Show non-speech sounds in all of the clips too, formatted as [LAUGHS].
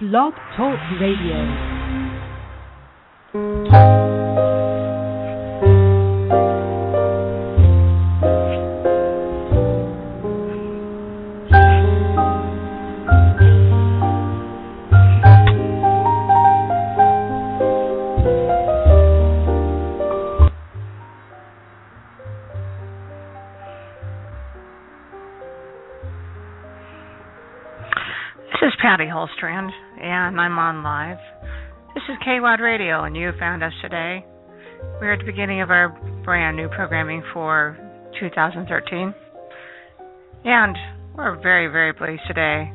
Blog Talk Radio. This is Patty Holstrand, and I'm on live. This is KWOD Radio, and you found us today. We're at the beginning of our brand new programming for 2013, and we're very, very pleased today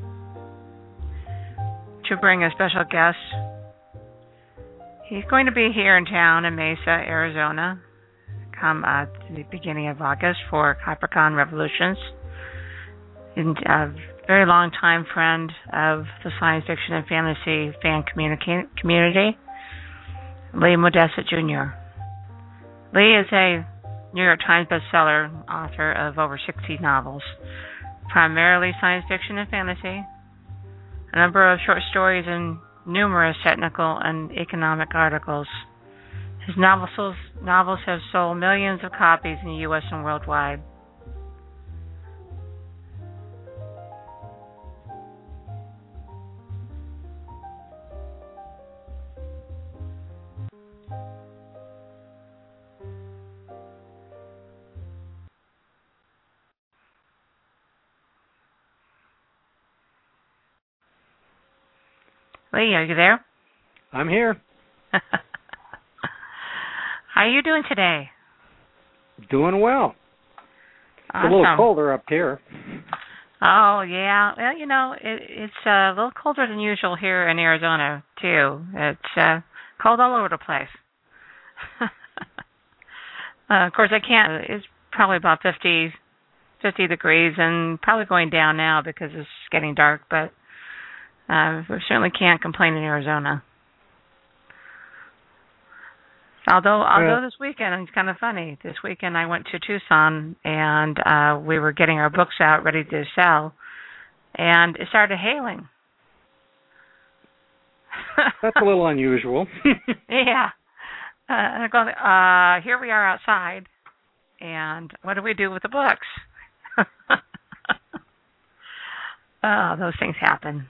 to bring a special guest. He's going to be here in town in Mesa, Arizona, come at the beginning of August for Capricorn Revolutions. Uh, very long time friend of the science fiction and fantasy fan communica- community, Lee Modesitt Jr. Lee is a New York Times bestseller author of over 60 novels, primarily science fiction and fantasy, a number of short stories, and numerous technical and economic articles. His novels, novels have sold millions of copies in the U.S. and worldwide. Lee, are you there? I'm here. [LAUGHS] How are you doing today? Doing well. Awesome. It's a little colder up here. Oh yeah, well you know it, it's uh, a little colder than usual here in Arizona too. It's uh, cold all over the place. [LAUGHS] uh, of course, I can't. It's probably about fifty, fifty degrees, and probably going down now because it's getting dark. But uh, we certainly can't complain in Arizona. Although, although this weekend it's kind of funny. This weekend I went to Tucson and uh we were getting our books out ready to sell, and it started hailing. That's a little unusual. [LAUGHS] [LAUGHS] yeah. Uh, and I go, uh, here we are outside, and what do we do with the books? [LAUGHS] oh, those things happen.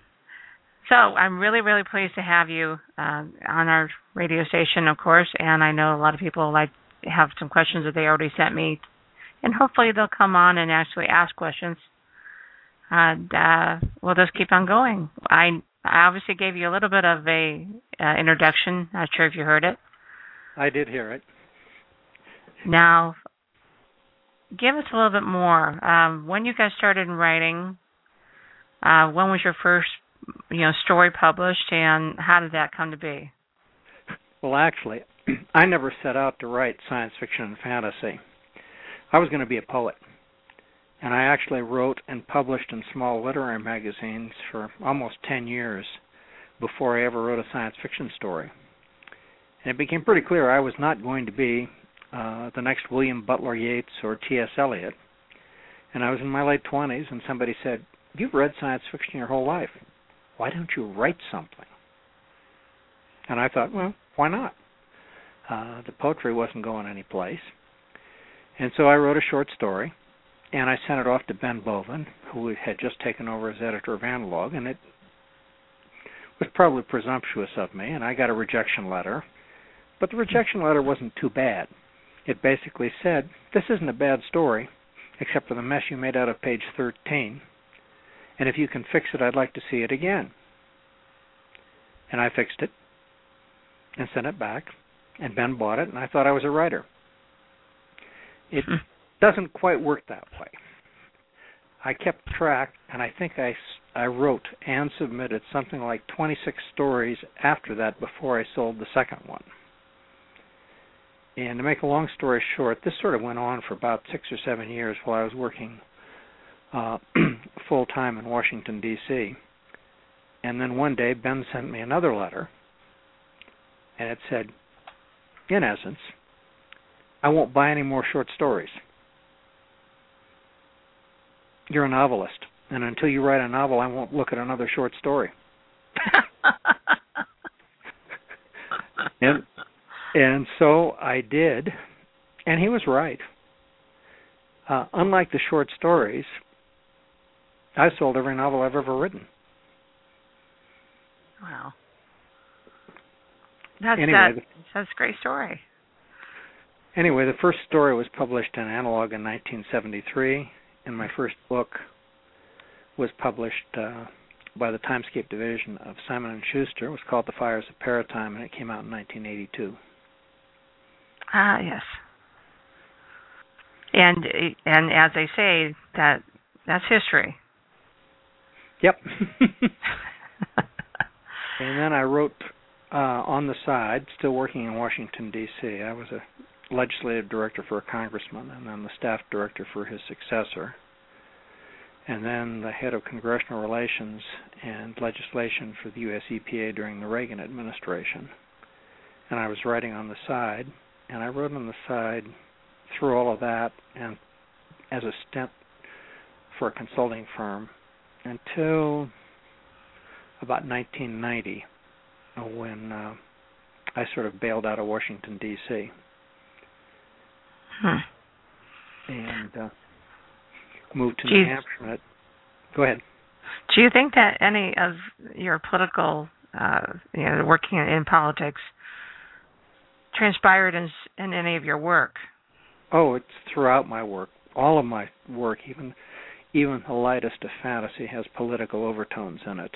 So I'm really, really pleased to have you uh, on our radio station, of course, and I know a lot of people like have some questions that they already sent me, and hopefully they'll come on and actually ask questions. And uh, we'll just keep on going. I I obviously gave you a little bit of a uh, introduction. Not sure if you heard it. I did hear it. Now, give us a little bit more. Um, when you guys started writing, uh, when was your first you know story published and how did that come to be? Well actually [CLEARS THROAT] i never set out to write science fiction and fantasy. I was going to be a poet. And i actually wrote and published in small literary magazines for almost 10 years before i ever wrote a science fiction story. And it became pretty clear i was not going to be uh, the next william butler yeats or ts eliot. And i was in my late 20s and somebody said you've read science fiction your whole life why don't you write something? And I thought, well, why not? Uh, the poetry wasn't going any place. And so I wrote a short story, and I sent it off to Ben Bova, who had just taken over as editor of Analog, and it was probably presumptuous of me, and I got a rejection letter. But the rejection letter wasn't too bad. It basically said, This isn't a bad story, except for the mess you made out of page 13 and if you can fix it, I'd like to see it again. And I fixed it and sent it back, and Ben bought it, and I thought I was a writer. It Hmm. doesn't quite work that way. I kept track, and I think I, I wrote and submitted something like 26 stories after that before I sold the second one. And to make a long story short, this sort of went on for about six or seven years while I was working uh, [CLEARS THROAT] full time in Washington D.C. And then one day Ben sent me another letter, and it said, in essence, I won't buy any more short stories. You're a novelist, and until you write a novel, I won't look at another short story. [LAUGHS] and and so I did, and he was right. Uh, unlike the short stories, I sold every novel I've ever written. Wow. That's Anyway, that, that's a great story. Anyway, the first story was published in Analog in 1973, and my first book was published uh, by the Timescape division of Simon and Schuster. It was called The Fires of Paratime, and it came out in 1982. Ah, yes. And and as they say, that that's history. Yep. [LAUGHS] and then I wrote uh, on the side, still working in Washington D.C. I was a legislative director for a congressman, and then the staff director for his successor, and then the head of congressional relations and legislation for the U.S. EPA during the Reagan administration. And I was writing on the side, and I wrote on the side through all of that, and as a stint for a consulting firm until about 1990 when uh, I sort of bailed out of Washington D.C. And uh, moved to Geez. New Hampshire. Go ahead. Do you think that any of your political, uh, you know, working in politics, transpired in, in any of your work? Oh, it's throughout my work. All of my work, even even the lightest of fantasy, has political overtones in it.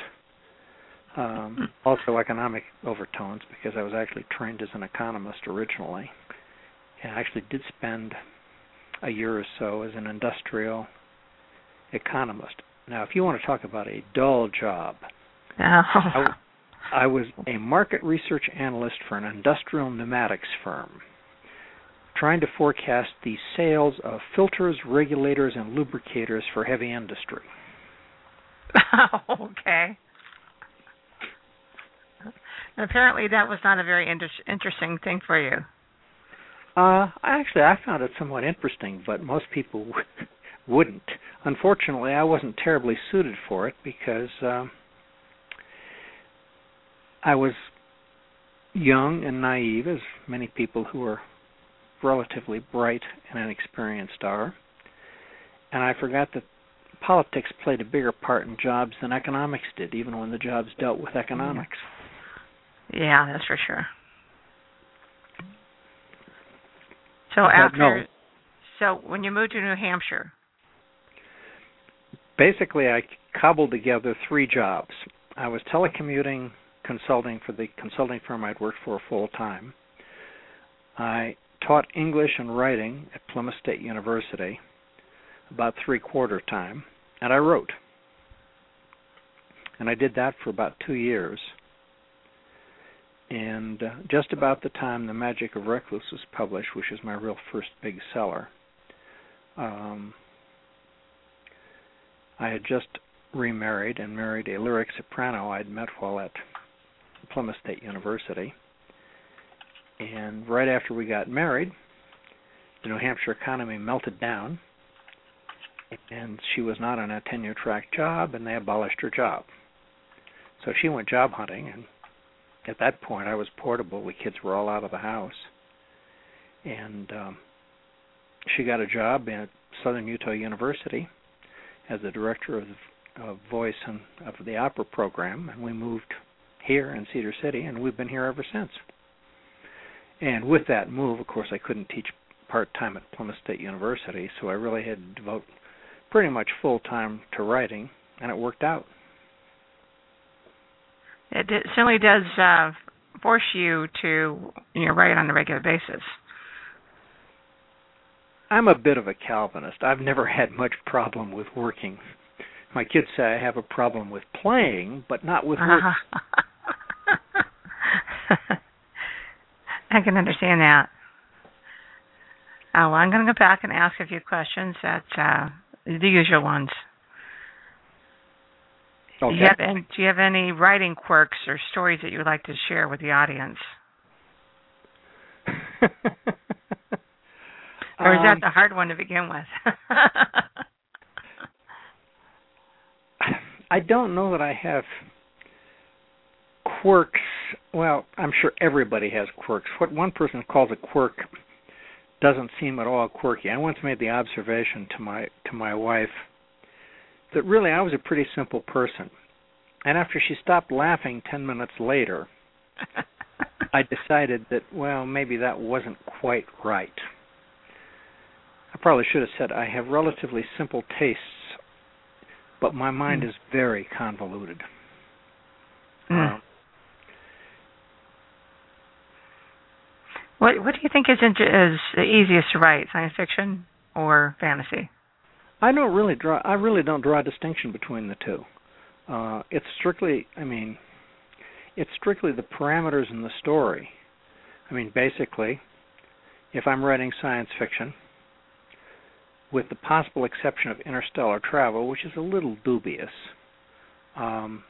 Um, also economic overtones, because I was actually trained as an economist originally, and I actually did spend a year or so as an industrial economist. Now, if you want to talk about a dull job, Oh. I, I was a market research analyst for an industrial pneumatics firm, trying to forecast the sales of filters, regulators, and lubricators for heavy industry. [LAUGHS] okay. Apparently, that was not a very inter- interesting thing for you. Uh, actually, I found it somewhat interesting, but most people w- [LAUGHS] wouldn't. Unfortunately, I wasn't terribly suited for it because uh, I was young and naive, as many people who are relatively bright and inexperienced are, and I forgot that politics played a bigger part in jobs than economics did, even when the jobs dealt with economics. Yeah, that's for sure. So But after, no. so when you moved to New Hampshire, basically I cobbled together three jobs. I was telecommuting consulting for the consulting firm I'd worked for full time. I taught English and writing at Plymouth State University about three quarter time, and I wrote. And I did that for about two years. And uh, just about the time The Magic of Recluse was published, which is my real first big seller, um, I had just remarried and married a lyric soprano I'd met while at Plymouth State University. And right after we got married, the New Hampshire economy melted down, and she was not on a tenure track job, and they abolished her job. So she went job hunting, and at that point I was portable. The kids were all out of the house, and um, she got a job at Southern Utah University as the director of, of voice and of the opera program, and we moved here in Cedar City, and we've been here ever since. And with that move, of course, I couldn't teach part time at Plymouth State University, so I really had to devote pretty much full time to writing, and it worked out. it, it certainly does uh, force you to you know write on a regular basis. I'm a bit of a Calvinist. I've never [LAUGHS] had much problem with working. My kids say I have a problem with playing, but not with work. [LAUGHS] I can understand that. Uh, well, I'm going to go back and ask a few questions. That's uh, the usual ones. Do, you Okay. have any, do you have any writing quirks or stories that you would like to share with the audience? [LAUGHS] Or is Um, that the hard one to begin with? [LAUGHS] I don't know that I have quirks well, I'm sure everybody has quirks. What one person calls a quirk doesn't seem at all quirky. I once made the observation to my to my wife that really I was a pretty simple person. And after she stopped laughing 10 minutes later, [LAUGHS] I decided that well, maybe that wasn't quite right. I probably should have said I have relatively simple tastes, but my mind mm. is very convoluted. Mm. Um, what what do you think is is the easiest to write, science fiction or fantasy? I don't really draw. I really don't draw a distinction between the two. Uh, it's strictly. I mean, it's strictly the parameters in the story. I mean, basically, if I'm writing science fiction, with the possible exception of interstellar travel, which is a little dubious, um,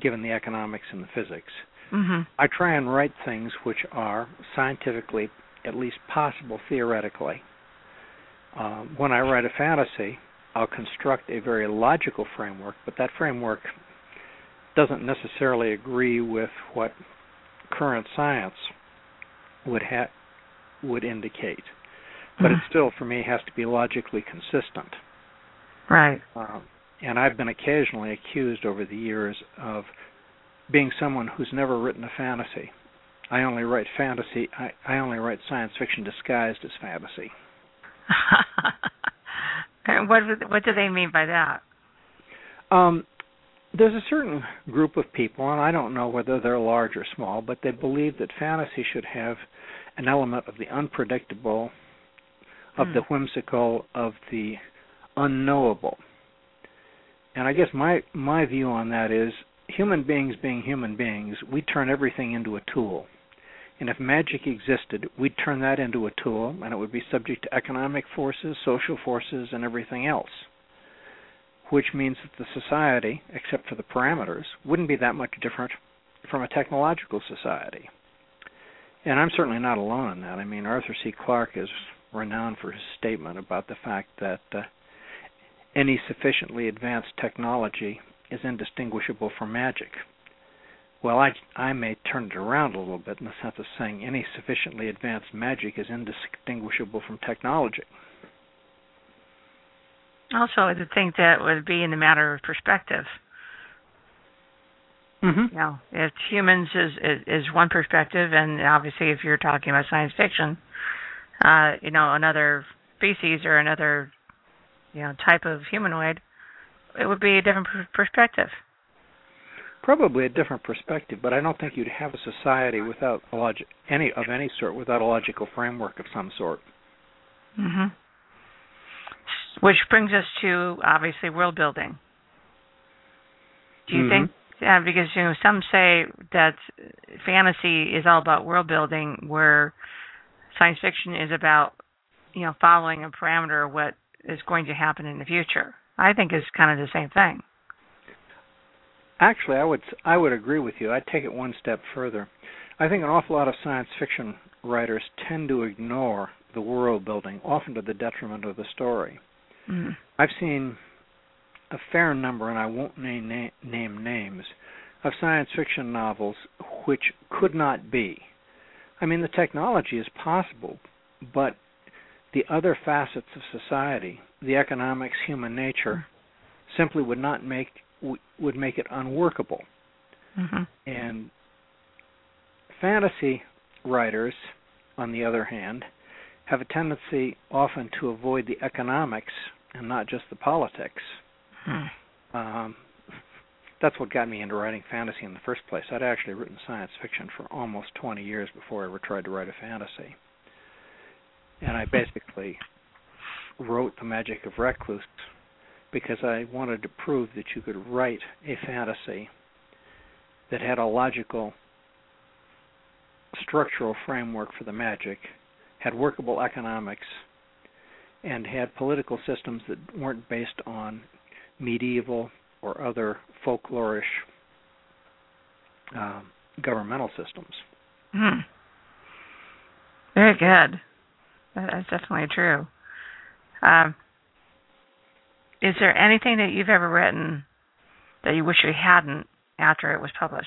given the economics and the physics. Mm-hmm. I try and write things which are scientifically at least possible theoretically. Um, when I write a fantasy, I'll construct a very logical framework, but that framework doesn't necessarily agree with what current science would ha- would indicate. But mm-hmm. it still, for me, has to be logically consistent. Right. Um, and I've been occasionally accused over the years of being someone who's never written a fantasy. I only write fantasy. I, I only write science fiction disguised as fantasy. [LAUGHS] what what do they mean by that? Um, there's a certain group of people, and I don't know whether they're large or small, but they believe that fantasy should have an element of the unpredictable, of the hmm. whimsical, of the unknowable. And I guess my my view on that is human beings being human beings, we turn everything into a tool. And if magic existed, we'd turn that into a tool and it would be subject to economic forces, social forces, and everything else. Which means that the society, except for the parameters, wouldn't be that much different from a technological society. And I'm certainly not alone in that. I mean, Arthur C. Clarke is renowned for his statement about the fact that uh, any sufficiently advanced technology is indistinguishable from magic. Well, I, I may turn it around a little bit in the sense of saying any sufficiently advanced magic is indistinguishable from technology. Also, I would think that would be in the matter of perspective. Mm-hmm. You know, if humans is, is is one perspective, and obviously, if you're talking about science fiction, uh, you know, another species or another, you know, type of humanoid, it would be a different perspective probably a different perspective, but I don't think you'd have a society without a logic any of any sort without a logical framework of some sort. Mhm. Which brings us to obviously world building. Do you mm-hmm. think uh, because you know some say that fantasy is all about world building where science fiction is about you know following a parameter of what is going to happen in the future. I think it's kind of the same thing. Actually, I would I would agree with you. I'd take it one step further. I think an awful lot of science fiction writers tend to ignore the world building, often to the detriment of the story. Mm. I've seen a fair number, and I won't name name names, of science fiction novels which could not be. I mean, the technology is possible, but the other facets of society, the economics, human nature, simply would not make would make it unworkable. Mm-hmm. And fantasy writers, on the other hand, have a tendency often to avoid the economics and not just the politics. Hmm. Um, that's what got me into writing fantasy in the first place. I'd actually written science fiction for almost 20 years before I ever tried to write a fantasy. And I basically wrote The Magic of Recluse because I wanted to prove that you could write a fantasy that had a logical structural framework for the magic, had workable economics, and had political systems that weren't based on medieval or other folklorish um, governmental systems. Hmm. Very good. That's definitely true. Um, is there anything that you've ever written that you wish you hadn't after it was published?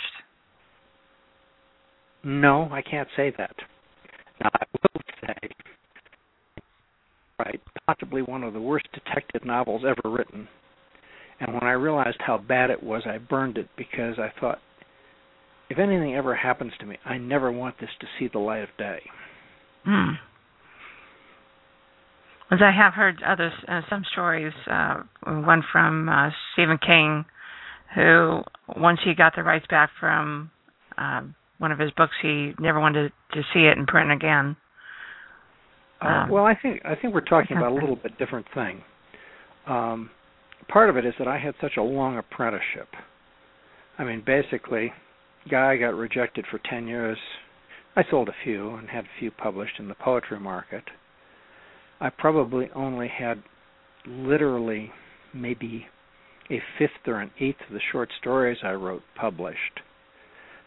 no, I can't say that. Now I will say, right, possibly one of the worst detective novels ever written. And when I realized how bad it was, I burned it because I thought, if anything ever happens to me, I never want this to see the light of day. Hmm. As I have heard others, uh, some stories, uh, one from uh, Stephen King, who once he got the rights back from uh, one of his books, he never wanted to see it in print again. Uh, um, well, I think I think we're talking about a little bit different thing. Um, part of it is that I had such a long apprenticeship. I mean, basically, guy got rejected for ten years. I sold a few and had a few published in the poetry market. I probably only had literally maybe a fifth or an eighth of the short stories I wrote published.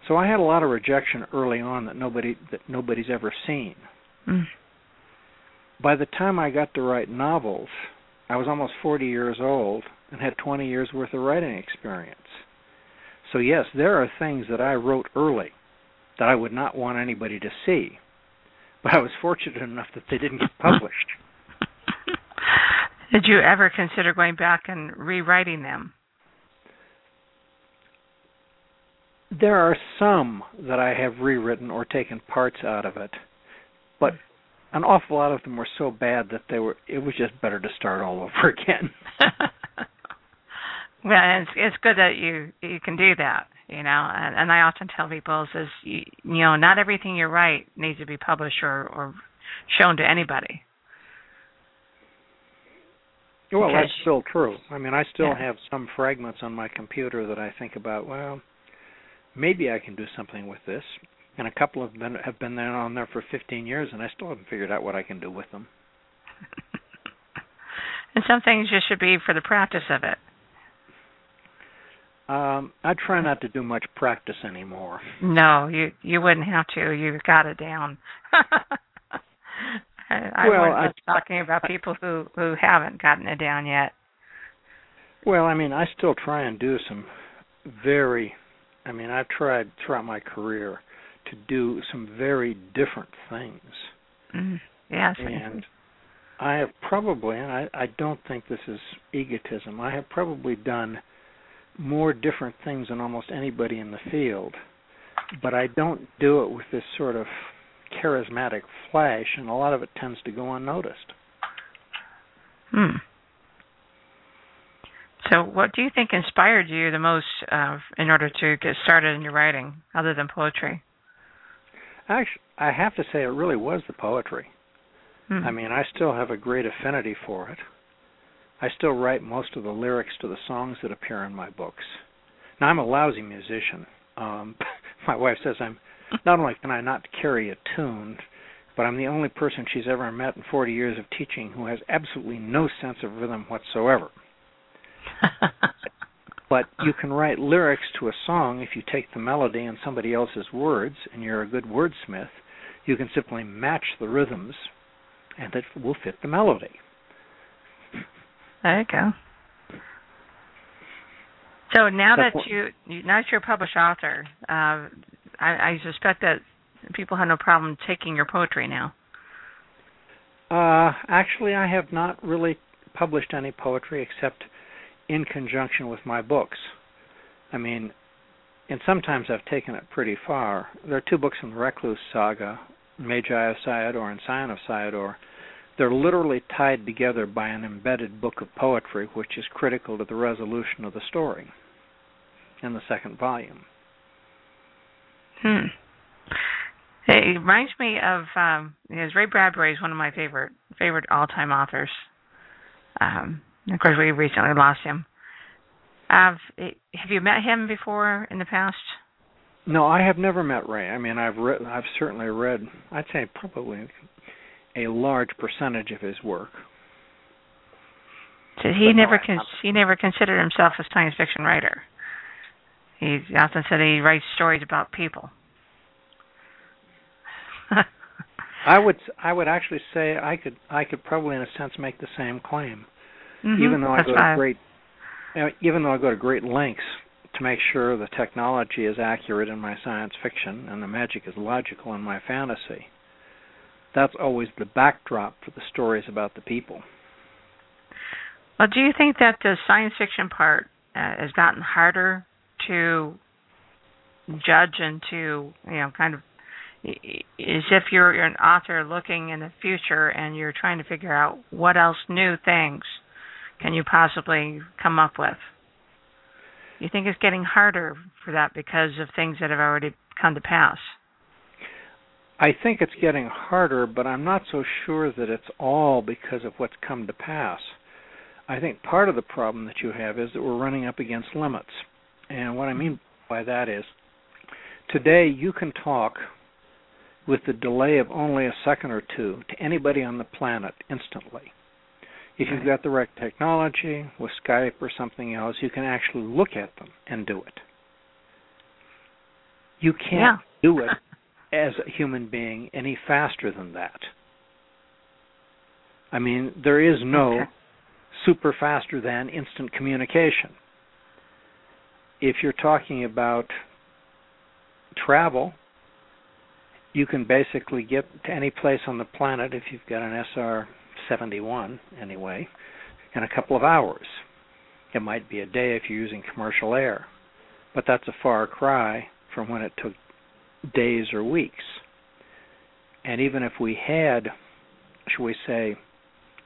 So I had a lot of rejection early on that nobody that nobody's ever seen. Mm. By the time I got to write novels, I was almost 40 years old and had 20 years worth of writing experience. So yes, there are things that I wrote early that I would not want anybody to see. But I was fortunate enough that they didn't get published. Did you ever consider going back and rewriting them? There are some that I have rewritten or taken parts out of it, but an awful lot of them were so bad that they were. It was just better to start all over [LAUGHS] again. [LAUGHS] well, it's it's good that you you can do that, you know. And, and I often tell people is you, you know not everything you write needs to be published or or shown to anybody. Well, that's still true. I mean, I still yeah. have some fragments on my computer that I think about. Well, maybe I can do something with this. And a couple have been have been there on there for 15 years, and I still haven't figured out what I can do with them. [LAUGHS] and some things just should be for the practice of it. Um, I try not to do much practice anymore. No, you you wouldn't have to. You've got it down. [LAUGHS] I, well, I was talking about people who who haven't gotten it down yet. Well, I mean, I still try and do some very. I mean, I've tried throughout my career to do some very different things. Mm, yes. And I have probably, and I, I don't think this is egotism. I have probably done more different things than almost anybody in the field, but I don't do it with this sort of charismatic flash, and a lot of it tends to go unnoticed. Hmm. So, what do you think inspired you the most uh, in order to get started in your writing, other than poetry? Actually, I have to say it really was the poetry. Hmm. I mean, I still have a great affinity for it. I still write most of the lyrics to the songs that appear in my books. Now, I'm a lousy musician. Um, [LAUGHS] my wife says I'm not only can I not carry a tune, but I'm the only person she's ever met in 40 years of teaching who has absolutely no sense of rhythm whatsoever. [LAUGHS] but you can write lyrics to a song if you take the melody and somebody else's words, and you're a good wordsmith. You can simply match the rhythms, and it will fit the melody. There you go. So now that you now that you're a published author, uh, I, I suspect that people have no problem taking your poetry now. Uh, actually, I have not really published any poetry except in conjunction with my books. I mean, and sometimes I've taken it pretty far. There are two books in the Recluse saga, Magi of Cyador and Scion of Cyador. They're literally tied together by an embedded book of poetry, which is critical to the resolution of the story in the second volume. Hmm. It reminds me of um because Ray Bradbury is one of my favorite favorite all time authors. Um of course we recently lost him. Have have you met him before in the past? No, I have never met Ray. I mean, I've read I've certainly read I'd say probably a large percentage of his work. So he but never no, con- he never considered himself a science fiction writer. He often said he writes stories about people. [LAUGHS] I would I would actually say I could I could probably in a sense make the same claim, mm-hmm. even though That's I go to great, even though I go to great lengths to make sure the technology is accurate in my science fiction and the magic is logical in my fantasy. That's always the backdrop for the stories about the people. Well, do you think that the science fiction part uh, has gotten harder to judge and to, you know, kind of as if you're, you're an author looking in the future and you're trying to figure out what else new things can you possibly come up with? You think it's getting harder for that because of things that have already come to pass? I think it's getting harder, but I'm not so sure that it's all because of what's come to pass. I think part of the problem that you have is that we're running up against limits. And what I mean by that is today you can talk with the delay of only a second or two to anybody on the planet instantly. If you've got the right technology with Skype or something else, you can actually look at them and do it. You can't yeah. do it [LAUGHS] as a human being any faster than that. I mean, there is no okay. super faster than instant communication. If you're talking about travel, you can basically get to any place on the planet if you've got an SR 71 anyway in a couple of hours. It might be a day if you're using commercial air, but that's a far cry from when it took days or weeks. And even if we had, shall we say,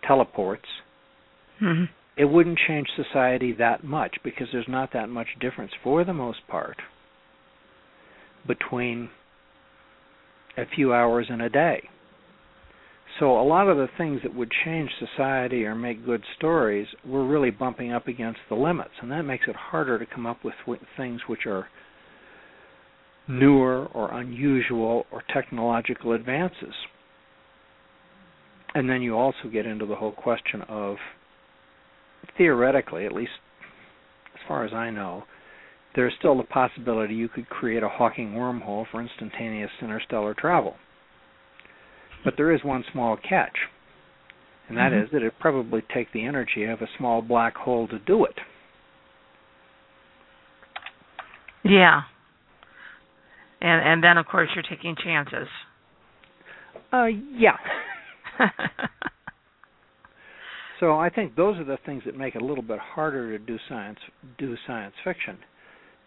teleports, mm-hmm. It wouldn't change society that much because there's not that much difference for the most part between a few hours in a day. So a lot of the things that would change society or make good stories, we're really bumping up against the limits, and that makes it harder to come up with things which are newer or unusual or technological advances. And then you also get into the whole question of theoretically, at least as far as I know, there's still the possibility you could create a Hawking wormhole for instantaneous interstellar travel. But there is one small catch, and that mm-hmm. is that it probably take the energy of a small black hole to do it. Yeah. And and then of course you're taking chances. Uh yeah. [LAUGHS] so I think those are the things that make it a little bit harder to do science do science fiction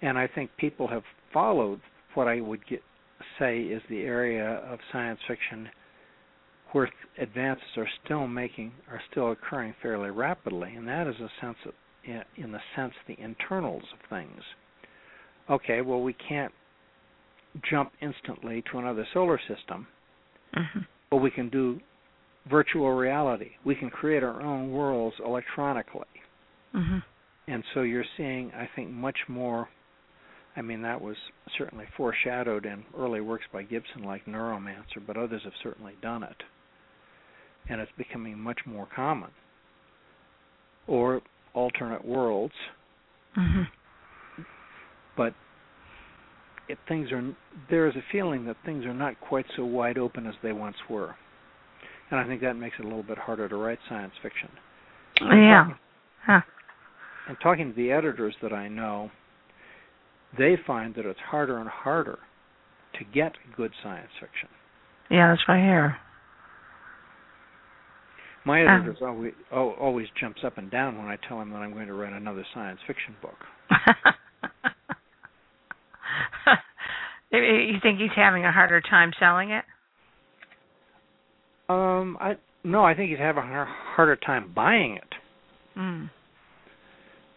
and I think people have followed what I would get, say is the area of science fiction where advances are still making are still occurring fairly rapidly, and that is a sense of, in the sense the internals of things. Okay, well we can't jump instantly to another solar system, mm-hmm. but we can do virtual reality. We can create our own worlds electronically. Mm-hmm. And so you're seeing, I think, much more I mean, that was certainly foreshadowed in early works by Gibson, like Neuromancer, but others have certainly done it. And it's becoming much more common. Or alternate worlds. Mm-hmm. But it, things are there is a feeling that things are not quite so wide open as they once were, and I think that makes it a little bit harder to write science fiction. Yeah. Huh. And talking to the editors that I know, they find that it's harder and harder to get good science fiction. Yeah, that's I hear. My editor um, always always jumps up and down when I tell him that I'm going to write another science fiction book. [LAUGHS] you think he's having a harder time selling it? Um, I no, I think he's having a harder time buying it. Mm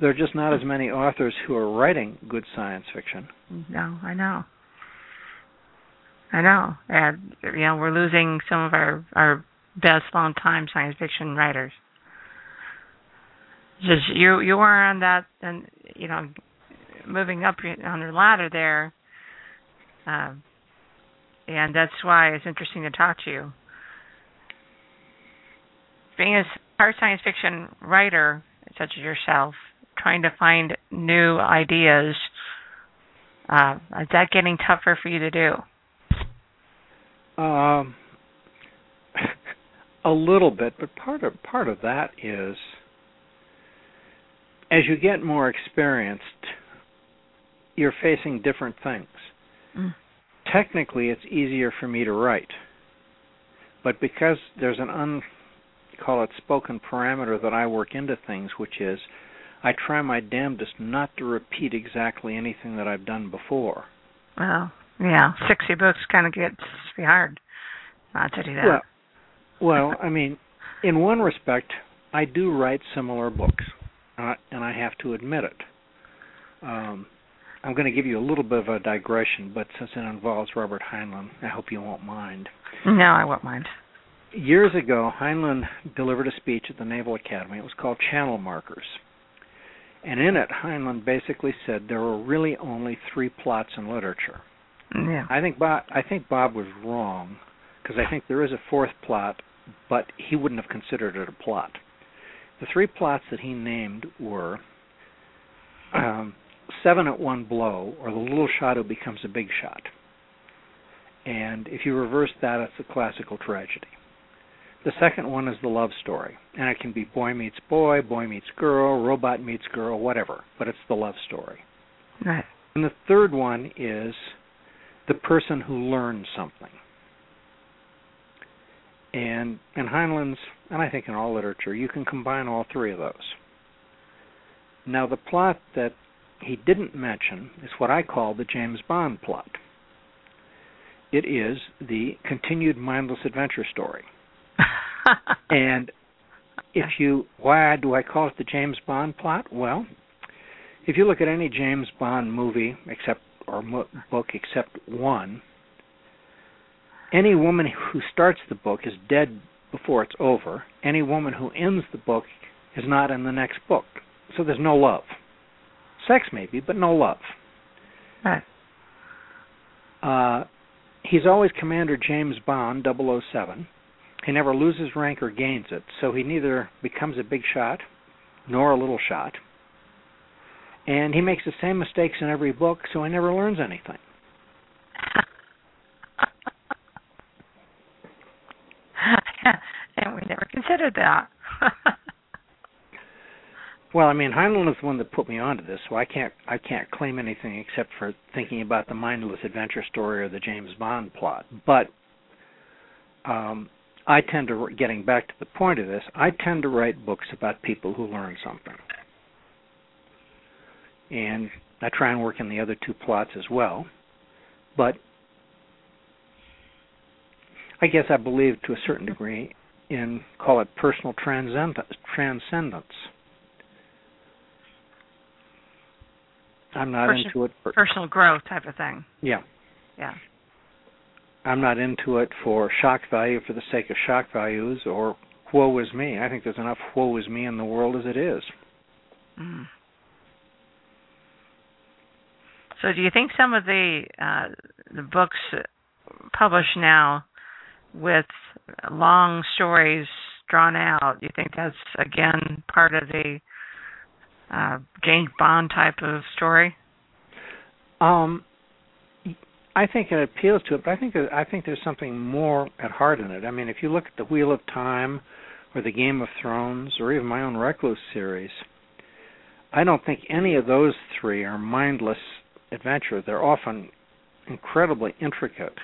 there are just not as many authors who are writing good science fiction. No, I know. I know, and you know we're losing some of our our best long time science fiction writers. Just you you are on that, and you know, moving up on the ladder there, um, and that's why it's interesting to talk to you. Being a hard science fiction writer such as yourself, trying to find new ideas. Uh, is that getting tougher for you to do? Um, [LAUGHS] a little bit, but part of part of that is as you get more experienced, you're facing different things. Mm. Technically, it's easier for me to write, but because there's an un call it spoken parameter that I work into things, which is I try my damnedest not to repeat exactly anything that I've done before. Well, yeah, sixty books kind of gets to be hard not to do that. Well, well, I mean, in one respect, I do write similar books, uh, and I have to admit it. Um, I'm going to give you a little bit of a digression, but since it involves Robert Heinlein, I hope you won't mind. No, I won't mind. Years ago, Heinlein delivered a speech at the Naval Academy. It was called Channel Markers. And in it, Heinlein basically said there were really only three plots in literature. Yeah. I think Bob, I think Bob was wrong because I think there is a fourth plot, but he wouldn't have considered it a plot. The three plots that he named were um, seven at one blow, or the little shot who becomes a big shot. And if you reverse that, it's a classical tragedy. The second one is the love story, and it can be boy meets boy, boy meets girl, robot meets girl, whatever, but it's the love story. Right. And the third one is the person who learns something. And in Heinlein's, and I think in all literature, you can combine all three of those. Now, the plot that he didn't mention is what I call the James Bond plot. It is the continued mindless adventure story. [LAUGHS] and if you, why do I call it the James Bond plot? Well, if you look at any James Bond movie except or mo- book except one, any woman who starts the book is dead before it's over. Any woman who ends the book is not in the next book. So there's no love. Sex maybe, but no love. Right. Uh, he's always Commander James Bond, 007. He never loses rank or gains it, so he neither becomes a big shot nor a little shot. And he makes the same mistakes in every book, so he never learns anything. [LAUGHS] and we never considered that. [LAUGHS] Well, I mean, Heinlein is the one that put me onto this, so I can't I can't claim anything except for thinking about the mindless adventure story or the James Bond plot. But um, I tend to getting back to the point of this. I tend to write books about people who learn something, and I try and work in the other two plots as well. But I guess I believe to a certain degree in call it personal transcendence. transcendence I'm not into it. For, Personal growth type of thing. yeah, Yeah. I'm not into it for shock value for the sake of shock values or woe is me. I think there's enough woe is me in the world as it is. Mm. So, do you think some of the uh, the books published now with long stories drawn out, do you think that's again part of the uh, James Bond type of story? Um, I think it appeals to it, but I think that, I think there's something more at heart in it. I mean, if you look at the Wheel of Time, or the Game of Thrones, or even my own Recluse series, I don't think any of those three are mindless adventure. They're often incredibly intricate.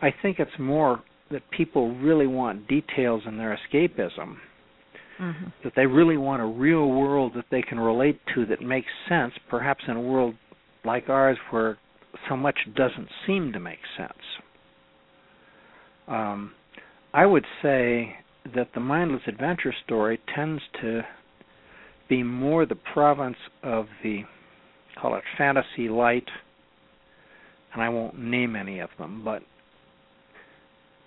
I think it's more that people really want details in their escapism. Mm-hmm. That they really want a real world that they can relate to that makes sense, perhaps in a world like ours where so much doesn't seem to make sense. Um, I would say that the mindless adventure story tends to be more the province of the call it fantasy light, and I won't name any of them, but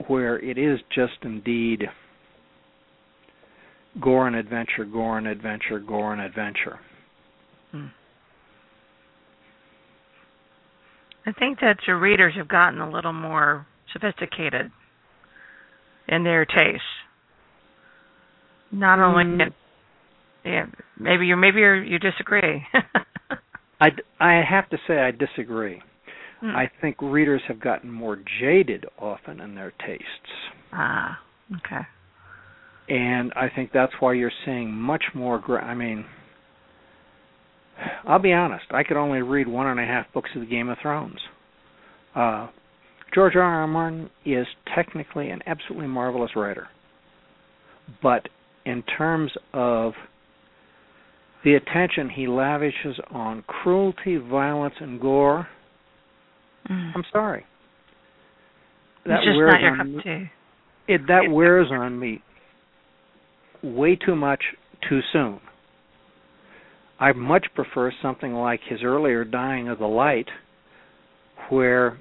where it is just indeed gore and adventure, gore and adventure, gore and adventure. Hmm. I think that your readers have gotten a little more sophisticated in their taste. Not only, Mm. yeah, maybe you maybe you're, you disagree. [LAUGHS] I, I have to say I disagree. Hmm. I think readers have gotten more jaded often in their tastes. ah, okay. And I think that's why you're seeing much more gra- I mean I'll be honest. I could only read one and a half books of the Game of Thrones. Uh, George R. R. Martin is technically an absolutely marvelous writer, but in terms of the attention he lavishes on cruelty, violence, and gore, Mm. I'm sorry. It's just wears not your on cup me- of tea. It that wears on me way too much too soon. I much prefer something like his earlier Dying of the Light, where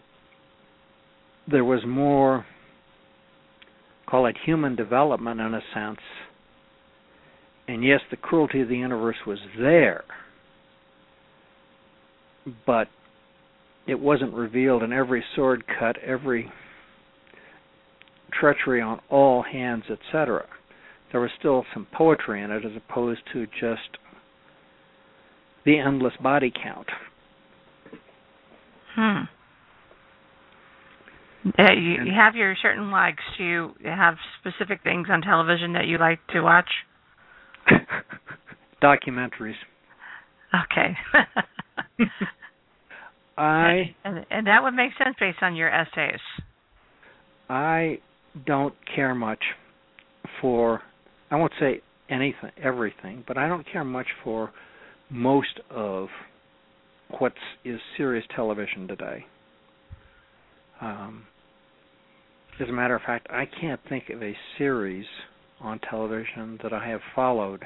there was more, call it human development in a sense. And yes, the cruelty of the universe was there, but it wasn't revealed in every sword cut, every treachery on all hands, etc. There was still some poetry in it as opposed to just the endless body count. Hmm. Uh, you, you have your certain likes. Do you have specific things on television that you like to watch? [LAUGHS] Documentaries. Okay. [LAUGHS] I and, and that would make sense based on your essays. I don't care much for I won't say anything everything, but I don't care much for most of what is serious television today. Um, as a matter of fact, I can't think of a series on television that I have followed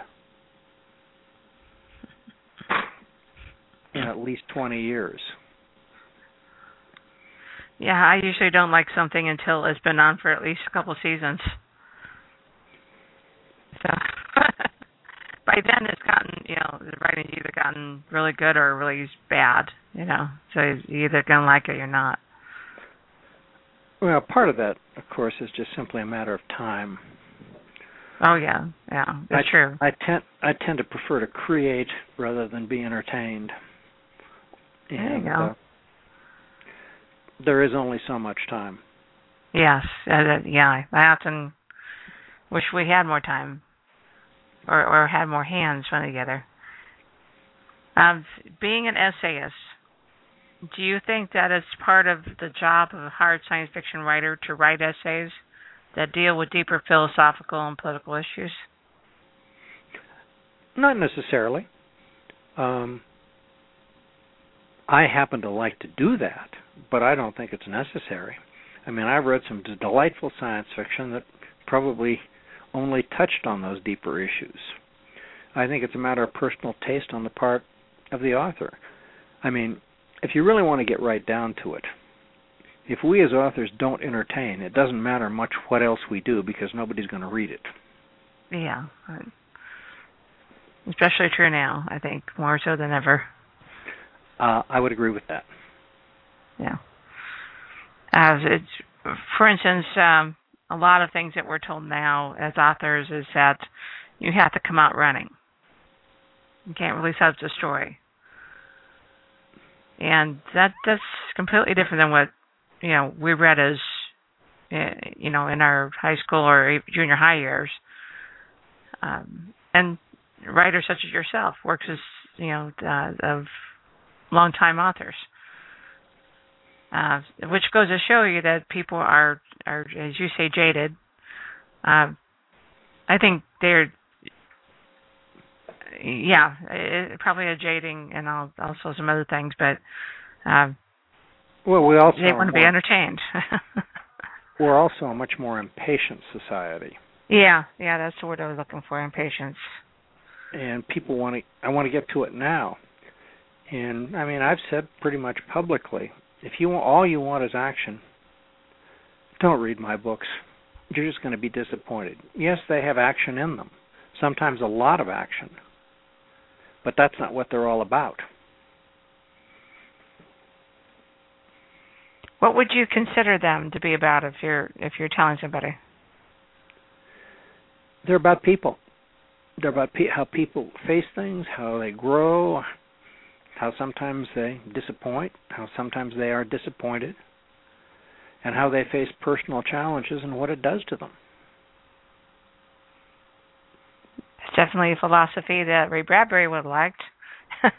in at least 20 years. Yeah, I usually don't like something until it's been on for at least a couple seasons. So by then it's gotten, you know, the writing's either gotten really good or really bad, you know. So you're either gonna like it or you're not. Well, part of that, of course, is just simply a matter of time. Oh yeah, yeah, that's I, true. I tend I tend to prefer to create rather than be entertained. There you go. uh, there is only so much time. Yes, uh, yeah. I often wish we had more time, or or had more hands run together. Um, being an essayist, do you think that it's part of the job of a hard science fiction writer to write essays that deal with deeper philosophical and political issues? Not necessarily. Um, I happen to like to do that, but I don't think it's necessary. I mean, I've read some delightful science fiction that probably only touched on those deeper issues. I think it's a matter of personal taste on the part of the author. I mean, if you really want to get right down to it, if we as authors don't entertain, it doesn't matter much what else we do because nobody's going to read it. Yeah, especially true now. I think more so than ever. Uh, I would agree with that. Yeah. As it's, for instance, um, a lot of things that we're told now as authors is that you have to come out running. You can't really the story, and that that's completely different than what you know we read as uh, you know in our high school or junior high years. Um, and writers such as yourself works as you know uh, of longtime authors. Uh, which goes to show you that people are, are as you say, jaded. Uh, I think they're, yeah, it, probably a jading and al- also some other things, but uh, Well, we also they want to be entertained. [LAUGHS] We're also a much more impatient society, yeah, yeah, that's the word I was looking for, impatience. and people want to. I want to get to it now, and I mean, I've said pretty much publicly, if you want, all you want is action, don't read my books. You're just going to be disappointed. Yes, they have action in them, sometimes a lot of action, but that's not what they're all about. What would you consider them to be about if you're if you're telling somebody? They're about people. They're about pe- how people face things, how they grow, how sometimes they disappoint, how sometimes they are disappointed, and how they face personal challenges and what it does to them. It's definitely a philosophy that Ray Bradbury would have liked. [LAUGHS]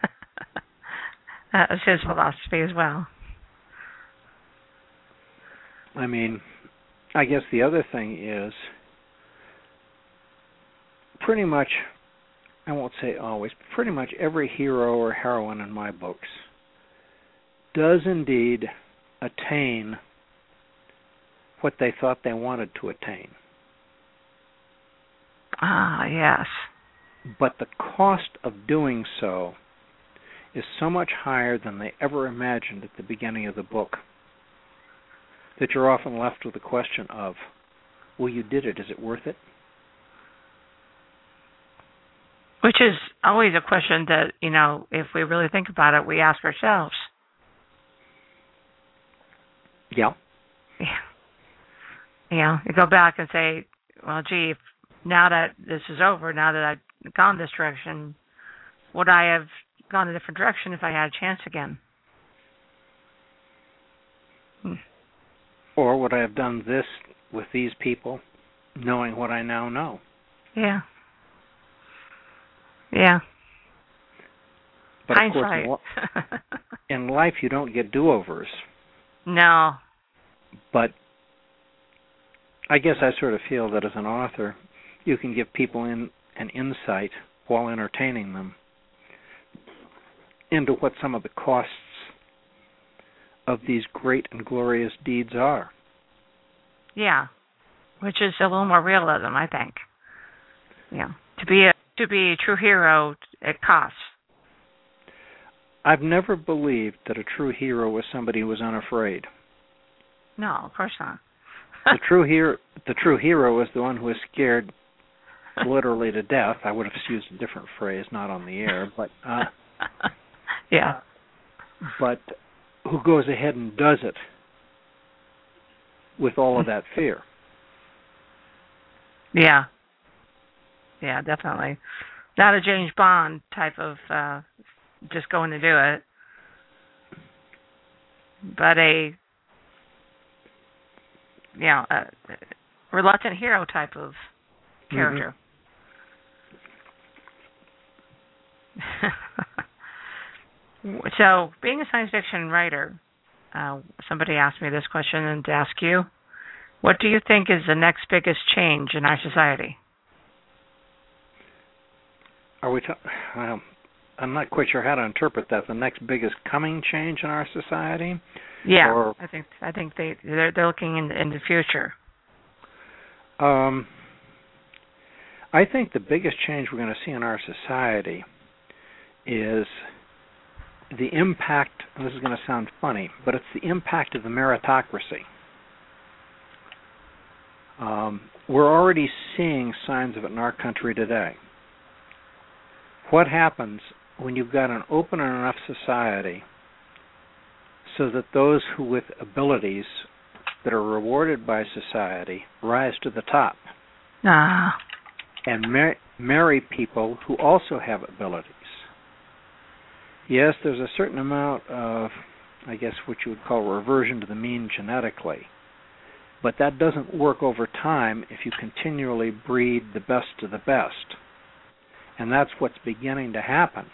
That was his philosophy as well. I mean, I guess the other thing is pretty much I won't say always, but pretty much every hero or heroine in my books does indeed attain what they thought they wanted to attain. Ah, yes. But the cost of doing so is so much higher than they ever imagined at the beginning of the book that you're often left with the question of, well, you did it. Is it worth it? Which is always a question that, you know, if we really think about it, we ask ourselves. Yeah. Yeah. You know, you go back and say, well, gee, if now that this is over, now that I've gone this direction, would I have gone a different direction if I had a chance again? Hmm. Or would I have done this with these people, knowing what I now know? Yeah. Yeah. But Hindsight. of course, [LAUGHS] in life, you don't get do-overs. No. But I guess I sort of feel that as an author, you can give people in an insight while entertaining them into what some of the costs of these great and glorious deeds are. Yeah. Which is a little more realism, I think. Yeah. To be a to be a true hero it costs. I've never believed that a true hero was somebody who was unafraid. No, of course not. The true hero the true hero is the one who is scared literally to death. I would have used a different phrase, not on the air, but uh [LAUGHS] yeah. But who goes ahead and does it with all of that fear. Yeah. Yeah, definitely. Not a James Bond type of uh just going to do it. But a you know, a reluctant hero type of character. Mm-hmm. [LAUGHS] so, being a science fiction writer, uh, somebody asked me this question and to ask you, what do you think is the next biggest change in our society? Are we? Ta- um, I'm not quite sure how to interpret that. The next biggest coming change in our society. Yeah, or, I think I think they they're, they're looking in in the future. Um, I think the biggest change we're going to see in our society is the impact. this is going to sound funny, but it's the impact of the meritocracy. Um, we're already seeing signs of it in our country today. What happens when you've got an open enough society so that those who with abilities that are rewarded by society rise to the top ah. and mar- marry people who also have abilities. Yes, there's a certain amount of, I guess, what you would call reversion to the mean genetically, but that doesn't work over time if you continually breed the best of the best. And that's what's beginning to happen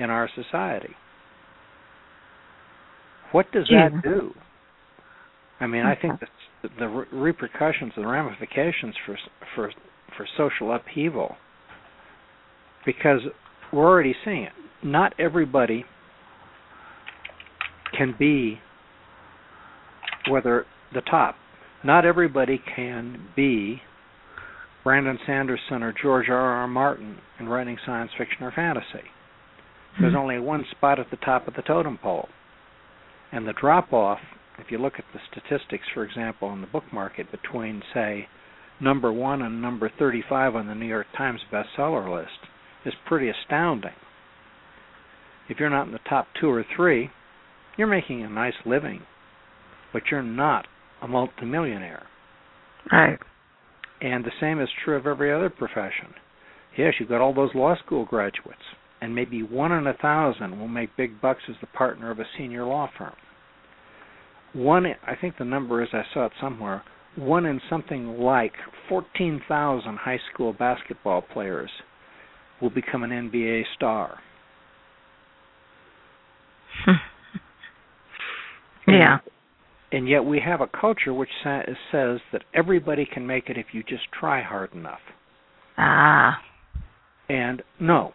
in our society. What does yeah. that do? I mean, I think the, the repercussions and ramifications for for for social upheaval, because we're already seeing it. Not everybody can be whether the top. Not everybody can be Brandon Sanderson or George R. R. Martin in writing science fiction or fantasy. There's hmm. only one spot at the top of the totem pole. And the drop off, if you look at the statistics, for example, in the book market between, say, number one and number 35 on the New York Times bestseller list, is pretty astounding. If you're not in the top two or three, you're making a nice living, but you're not a multimillionaire. Right. And the same is true of every other profession. Yes, you've got all those law school graduates, and maybe one in a thousand will make big bucks as the partner of a senior law firm. One, I think the number is, I saw it somewhere, one in something like 14,000 high school basketball players will become an NBA star. [LAUGHS] yeah. And yet we have a culture which sa- says that everybody can make it if you just try hard enough. Ah. And no,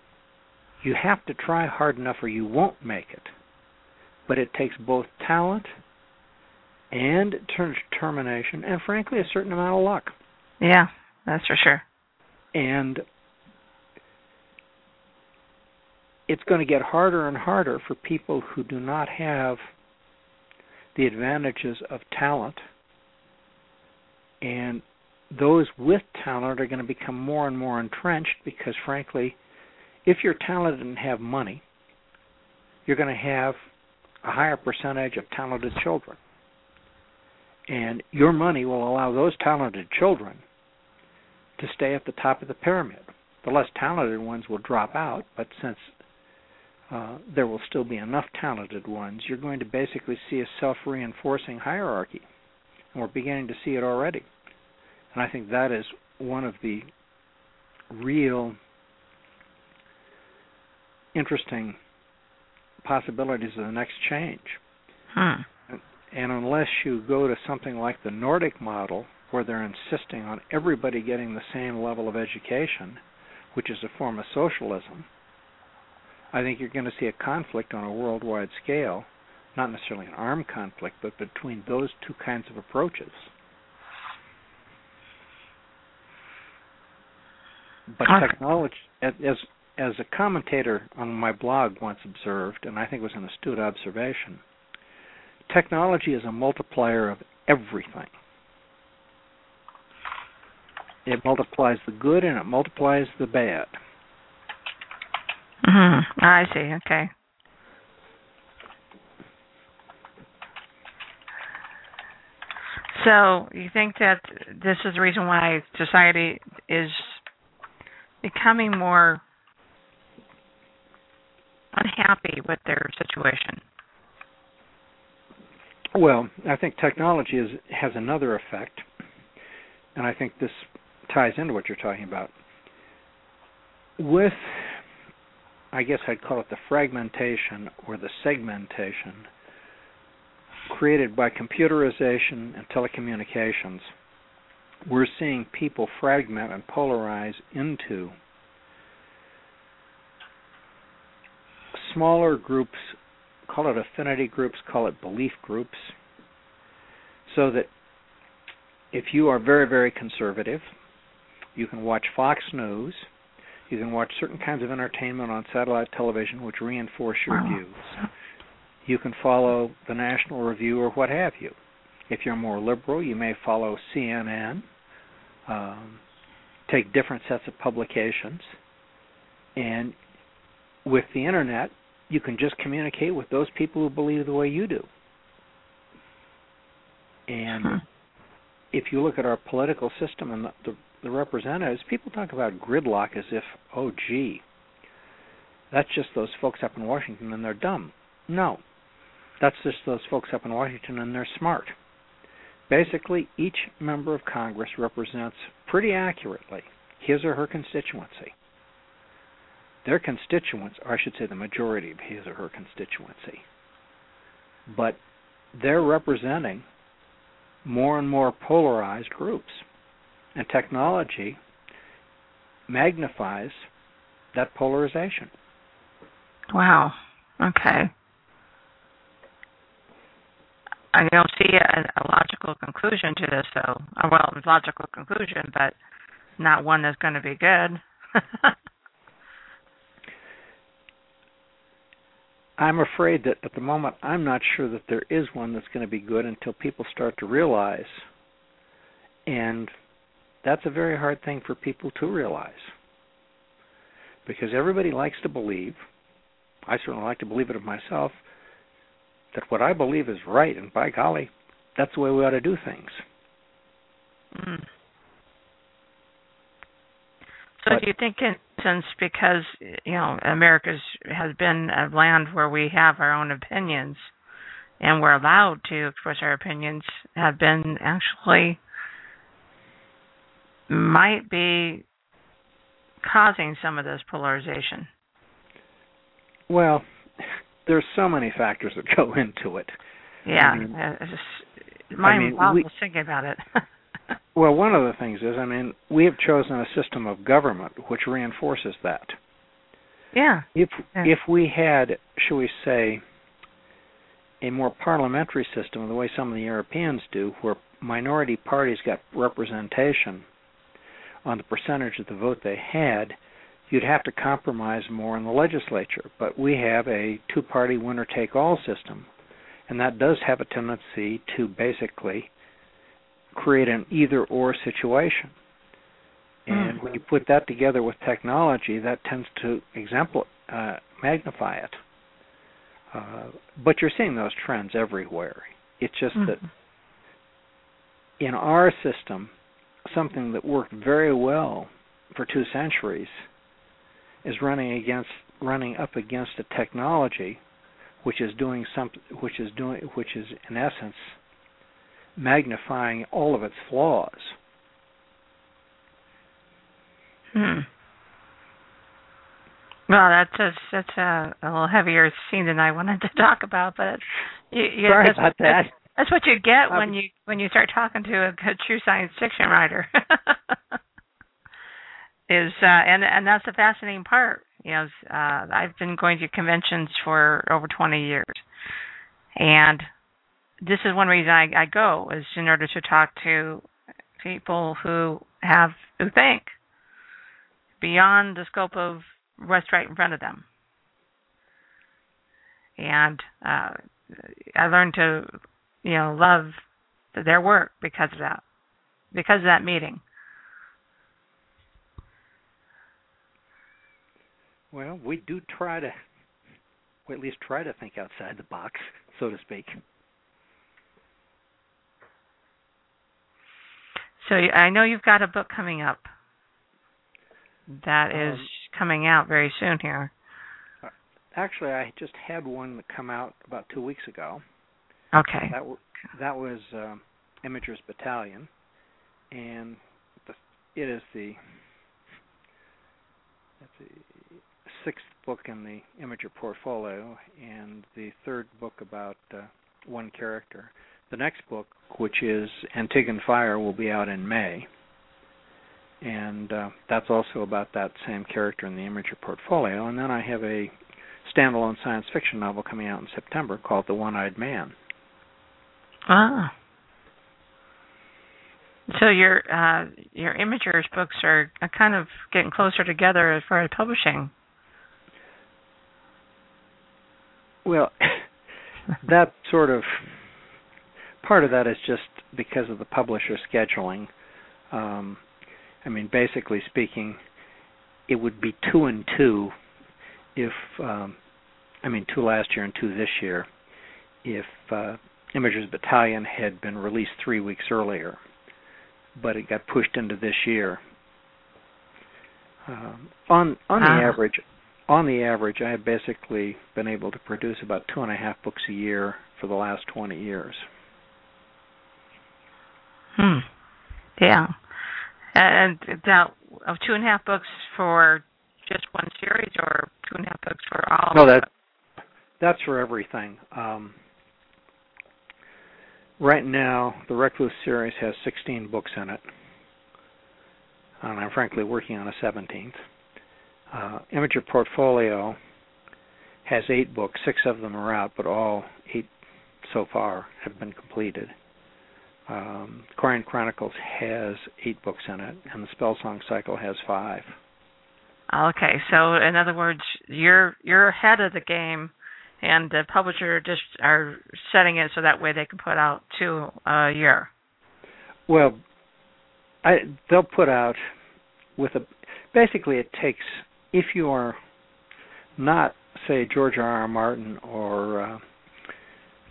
you have to try hard enough or you won't make it. But it takes both talent and determination and frankly a certain amount of luck. Yeah, that's for sure. And it's going to get harder and harder for people who do not have the advantages of talent. And those with talent are going to become more and more entrenched because, frankly, if you're talented and have money, you're going to have a higher percentage of talented children. And your money will allow those talented children to stay at the top of the pyramid. The less talented ones will drop out, but since uh, there will still be enough talented ones, you're going to basically see a self reinforcing hierarchy. And we're beginning to see it already. And I think that is one of the real interesting possibilities of the next change. Hmm. And unless you go to something like the Nordic model, where they're insisting on everybody getting the same level of education, which is a form of socialism, I think you're going to see a conflict on a worldwide scale, not necessarily an armed conflict, but between those two kinds of approaches. But technology, as as a commentator on my blog once observed, and I think it was an astute observation, technology is a multiplier of everything. It multiplies the good and it multiplies the bad. Mm-hmm. I see. Okay. So you think that this is the reason why society is becoming more unhappy with their situation? Well, I think technology is, has another effect, and I think this ties into what you're talking about. With, I guess I'd call it the fragmentation or the segmentation created by computerization and telecommunications, we're seeing people fragment and polarize into smaller groups, call it affinity groups, call it belief groups, so that if you are very, very conservative, you can watch Fox News, you can watch certain kinds of entertainment on satellite television which reinforce your views. You can follow the National Review or what have you. If you're more liberal, you may follow CNN, um, take different sets of publications, and with the internet, you can just communicate with those people who believe the way you do. And hmm. if you look at our political system and the, the, the representatives, people talk about gridlock as if, oh, gee, that's just those folks up in Washington and they're dumb. No, that's just those folks up in Washington and they're smart. Basically, each member of Congress represents pretty accurately his or her constituency their constituents, or I should say the majority of his or her constituency, but they're representing more and more polarized groups. And technology magnifies that polarization. Wow. Okay. I don't see a, a logical conclusion to this, though. Uh, well, a logical conclusion, but not one that's going to be good. [LAUGHS] I'm afraid that at the moment I'm not sure that there is one that's going to be good until people start to realize. And that's a very hard thing for people to realize. Because everybody likes to believe, I certainly like to believe it of myself, that what I believe is right, and by golly, that's the way we ought to do things. Mm. So but, do you think, in because you know America's has been a land where we have our own opinions and we're allowed to express our opinions, have been actually might be causing some of this polarization? Well, there's so many factors that go [LAUGHS] into it. Yeah, I mean, just mind mean, boggles we- thinking about it. [LAUGHS] Well, one of the things is, I mean, we have chosen a system of government which reinforces that. yeah. If Yeah. if we had, shall we say, a more parliamentary system, the way some of the Europeans do, where minority parties got representation on the percentage of the vote they had, you'd have to compromise more in the legislature. But we have a two-party winner-take-all system, and that does have a tendency to basically create an either-or situation. And Mm. when you put that together with technology, that tends to exempl- uh, magnify it. Uh, but you're seeing those trends everywhere. It's just that Mhm. in our system, something that worked very well for two centuries is running against running up against a technology which is doing something which is doing which is in essence magnifying all of its flaws. Hmm. Well, that's just that's a, a little heavier scene than I wanted to talk about, but you, you, Sorry that's, about that. That's, that's what you get Um, when you when you start talking to a, a true science fiction writer. [LAUGHS] Is uh, and and that's the fascinating part. You know, uh, I've been going to conventions for over 20 years, and this is one reason I, I go is in order to talk to people who have who think beyond the scope of what's right in front of them. And uh, I learned to, you know, love their work because of that, because of that meeting. Well, we do try to, well, at least try to think outside the box, so to speak. So I know you've got a book coming up that is Um, coming out very soon here. Actually, I just had one that come out about two weeks ago. Okay. That w- that was um, Imagers Battalion, and the, it is the that's the sixth book in the Imager portfolio, and the third book about uh, one character. The next book, which is Antiagon Fire, will be out in May, and uh, that's also about that same character in the Imager portfolio. And then I have a standalone science fiction novel coming out in September called The One-Eyed Man. Ah. So your uh, your Imagers books are kind of getting closer together as far as publishing. Well, [LAUGHS] that sort of part of that is just because of the publisher scheduling. Um, I mean, basically speaking, it would be two and two if um, I mean two last year and two this year if uh, Imagers Battalion had been released three weeks earlier, but it got pushed into this year. Um, on on the Ah. average, on the average, I have basically been able to produce about two and a half books a year for the last 20 years. Hmm. Yeah. And now, of two and a half books for just one series, or two and a half books for all? No, that that's for everything. Um, right now, the Recluce series has 16 books in it, and I'm frankly working on a 17th. Uh, Imager Portfolio has eight books. Six of them are out, but all eight so far have been completed. Um, Corean Chronicles has eight books in it, and the Spell Song Cycle has five. Okay, so in other words, you're you're ahead of the game, and the publisher just are setting it so that way they can put out two a year. Well, I they'll put out with a basically it takes if you are not say George R. R. Martin or uh,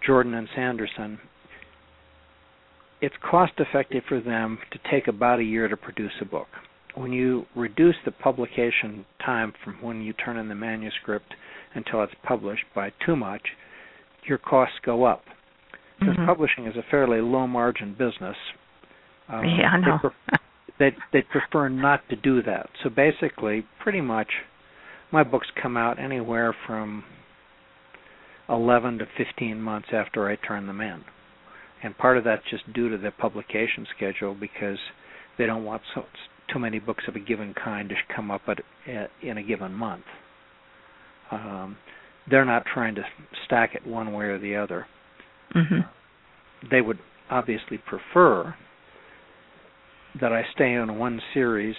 Jordan and Sanderson, it's cost effective for them to take about a year to produce a book. When you reduce the publication time from when you turn in the manuscript until it's published by too much, your costs go up. Since Mhm. publishing is a fairly low margin business, um, yeah, I they know. pref- they they prefer not to do that. So basically, pretty much, my books come out anywhere from 11 to 15 months after I turn them in. And part of that's just due to the publication schedule because they don't want so, too many books of a given kind to come up at, at in a given month. Um, they're not trying to stack it one way or the other. Mm-hmm. They would obviously prefer that I stay on one series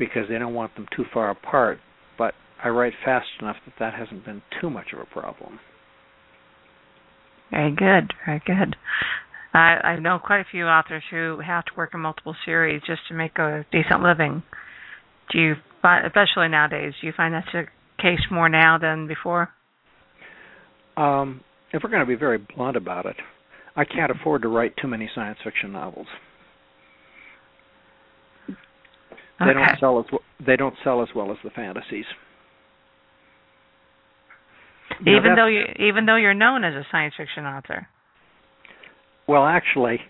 because they don't want them too far apart, but I write fast enough that that hasn't been too much of a problem. Very good, very good. I, I know quite a few authors who have to work in multiple series just to make a decent living. Do you, find, especially nowadays, do you find that's the case more now than before? Um, if we're going to be very blunt about it, I can't afford to write too many science fiction novels. They okay. don't sell as they don't sell as well as the fantasies. Even though you even though you're known as a science fiction author. Well, actually,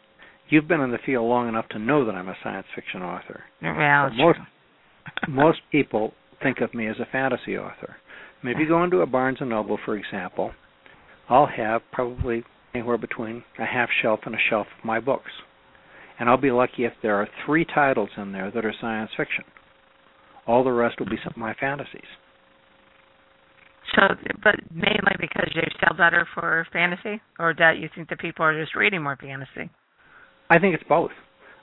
you've been in the field long enough to know that I'm a science fiction author. Most [LAUGHS] most people think of me as a fantasy author. I mean, if you go into a Barnes and Noble, for example, I'll have probably anywhere between a half shelf and a shelf of my books and I'll be lucky if there are three titles in there that are science fiction. All the rest will be some of my fantasies. So, but mainly because they sell better for fantasy, or that you think that people are just reading more fantasy? I think it's both.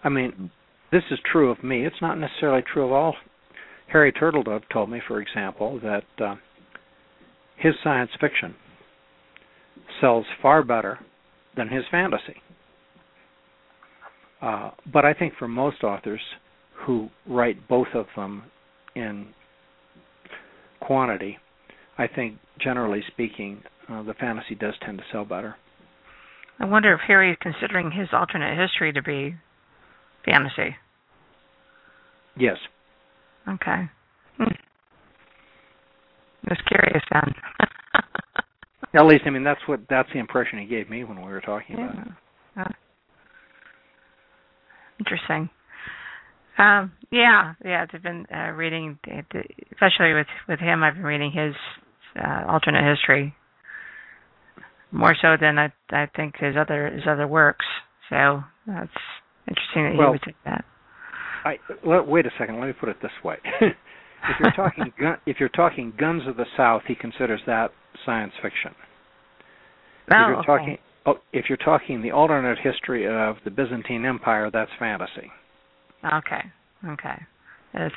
I mean, this is true of me. It's not necessarily true of all. Harry Turtledove told me, for example, that uh, his science fiction sells far better than his fantasy. Uh, but I think for most authors who write both of them in quantity, I think generally speaking, uh, the fantasy does tend to sell better. I wonder if Harry is considering his alternate history to be fantasy. Yes. Okay. Hmm. Just curious then. [LAUGHS] At least, I mean, that's what that's the impression he gave me when we were talking yeah. about it. Uh, Interesting. Um, yeah, yeah. I've been uh, reading, especially with with him. I've been reading his uh, alternate history more so than I I think his other his other works. So that's interesting that well, he would do that. I let, wait a second. Let me put it this way: [LAUGHS] if you're talking [LAUGHS] gun, if you're talking Guns of the South, he considers that science fiction. Oh, if you're okay. talking oh, if you're talking the alternate history of the Byzantine Empire, that's fantasy. Okay. Okay. It's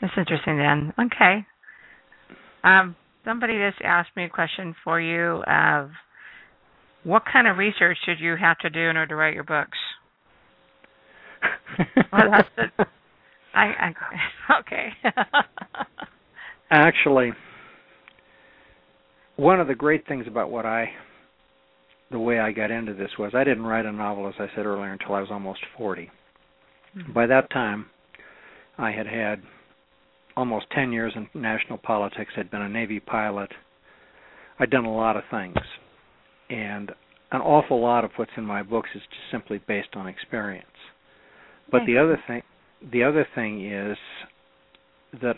that's interesting then. Okay. Um, somebody just asked me a question for you of what kind of research did you have to do in order to write your books? [LAUGHS] well, that's the, I, I [LAUGHS] okay. Actually, one of the great things about what I the way I got into this was I didn't write a novel, as I said earlier, until I was almost 40. Mm-hmm. By that time, I had had almost 10 years in national politics, I'd been a Navy pilot, I'd done a lot of things. And an awful lot of what's in my books is just simply based on experience. But the other thing the other thing is that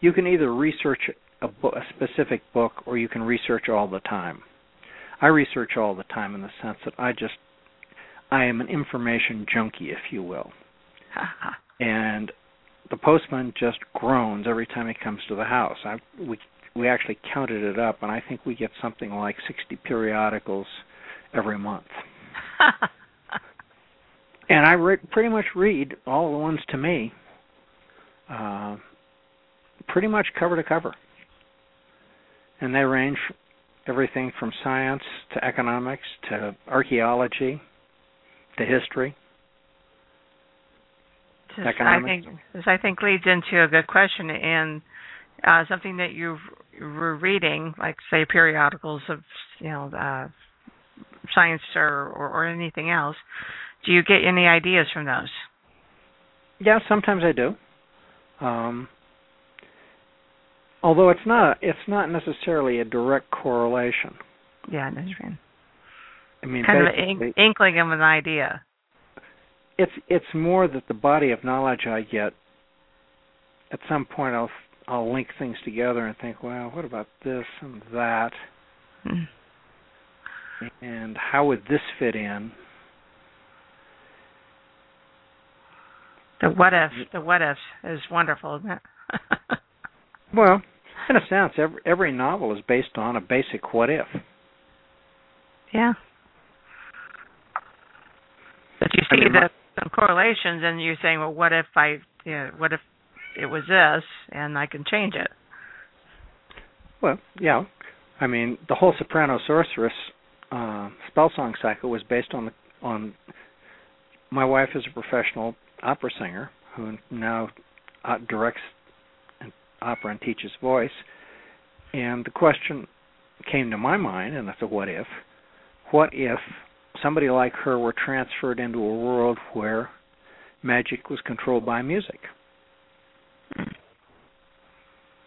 you can either research a, bo- a specific book or you can research all the time. I research all the time in the sense that I just I am an information junkie, if you will. [LAUGHS] and the postman just groans every time he comes to the house. I we we actually counted it up and I think we get something like 60 periodicals every month. [LAUGHS] and I re- pretty much read all the ones to me uh pretty much cover to cover. And they range everything from science to economics to archaeology to history. This, I think this I think leads into a good question and uh, something that you were reading, like say periodicals of you know uh, science or, or, or anything else. Do you get any ideas from those? Yeah, sometimes I do. Um, although it's not it's not necessarily a direct correlation. Yeah, that's right. I mean, kind of an inkling of an idea. It's it's more that the body of knowledge I get at some point I'll I'll link things together and think, well, what about this and that? Mm. And how would this fit in? The what if, the what if is wonderful, isn't it? [LAUGHS] well, in a sense, every every novel is based on a basic what if. Yeah. But you see I mean, the some correlations, and you're saying, well, what if I, you know, what if it was this, and I can change it? Well, yeah. I mean, the whole Soprano Sorceress uh, spell song cycle was based on the on. My wife is a professional opera singer who now uh, directs opera and teaches voice, and the question came to my mind, and that's a what if. What if somebody like her were transferred into a world where magic was controlled by music.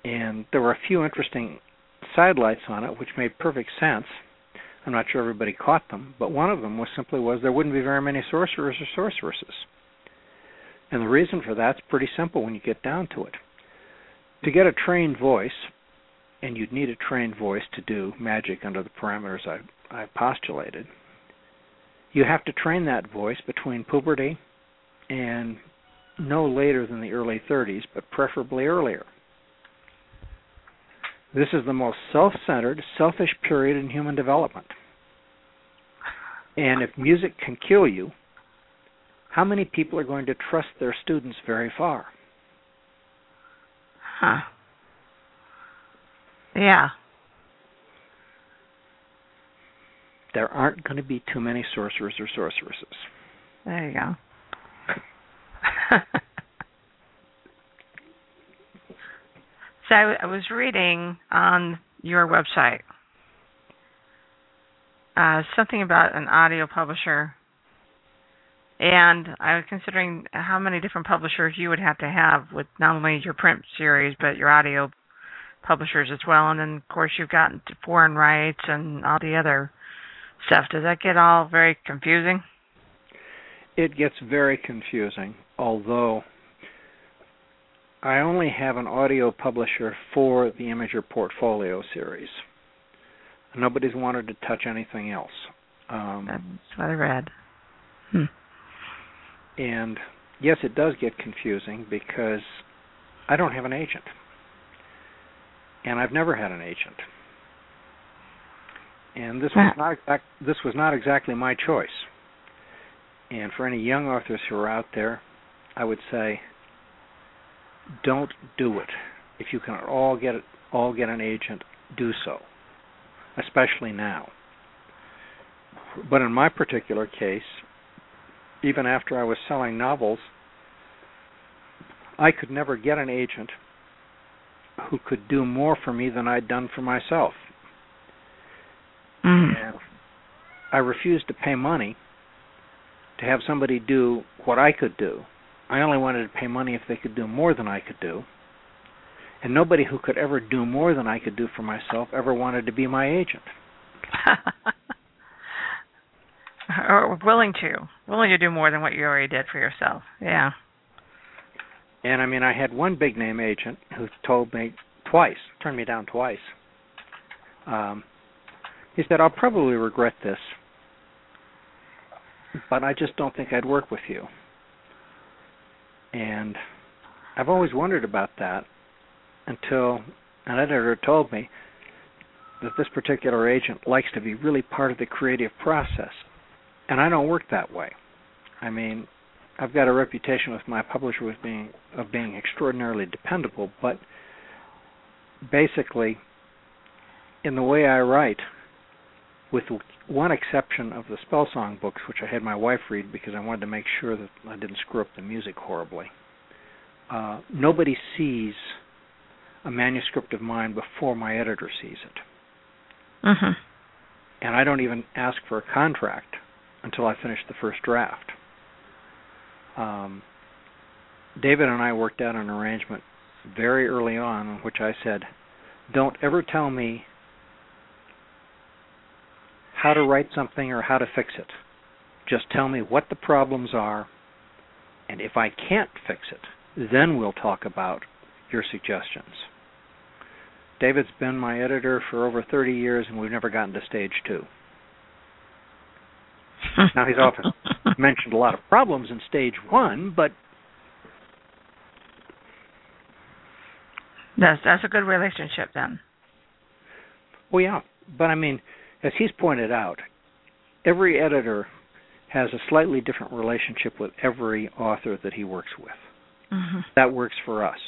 And there were a few interesting sidelights on it which made perfect sense. I'm not sure everybody caught them, but one of them was simply was there wouldn't be very many sorcerers or sorceresses. And the reason for that's pretty simple when you get down to it. To get a trained voice, and you'd need a trained voice to do magic under the parameters I, I postulated, you have to train that voice between puberty and no later than the early 30s, but preferably earlier. This is the most self centered, selfish period in human development. And if music can kill you, how many people are going to trust their students very far? Huh. Yeah. There aren't going to be too many sorcerers or sorceresses. There you go. [LAUGHS] so I was reading on your website uh, something about an audio publisher, and I was considering how many different publishers you would have to have with not only your print series but your audio publishers as well. And then, of course, you've got foreign rights and all the other stuff. Does that get all very confusing? It gets very confusing, although I only have an audio publisher for the Imager Portfolio series. Nobody's wanted to touch anything else. Um, That's what I read. Hmm. And yes, it does get confusing because I don't have an agent. And I've never had an agent and this was not exact, this was not exactly my choice. And for any young authors who are out there, I would say, don't do it. If you can all get it, all get an agent, do so, especially now. But in my particular case, even after I was selling novels, I could never get an agent who could do more for me than I'd done for myself. Mm. And I refused to pay money to have somebody do what I could do. I only wanted to pay money if they could do more than I could do. And nobody who could ever do more than I could do for myself ever wanted to be my agent. [LAUGHS] or willing to. Willing to do more than what you already did for yourself. Yeah. And I mean, I had one big name agent who told me twice, turned me down twice. Um, he said, I'll probably regret this, but I just don't think I'd work with you. And I've always wondered about that until an editor told me that this particular agent likes to be really part of the creative process. And I don't work that way. I mean, I've got a reputation with my publisher with being of being extraordinarily dependable, but basically in the way I write, with one exception of the spell song books, which I had my wife read because I wanted to make sure that I didn't screw up the music horribly. Uh, nobody sees a manuscript of mine before my editor sees it. Mm-hmm. And I don't even ask for a contract until I finish the first draft. Um, David and I worked out an arrangement very early on in which I said, Don't ever tell me how to write something or how to fix it. Just tell me what the problems are, and if I can't fix it, then we'll talk about your suggestions. David's been my editor for over 30 years, and we've never gotten to stage two. [LAUGHS] now he's often mentioned a lot of problems in stage one, but that's that's a good relationship then. Well, yeah, but I mean, as he's pointed out, every editor has a slightly different relationship with every author that he works with. Mm-hmm. That works for us.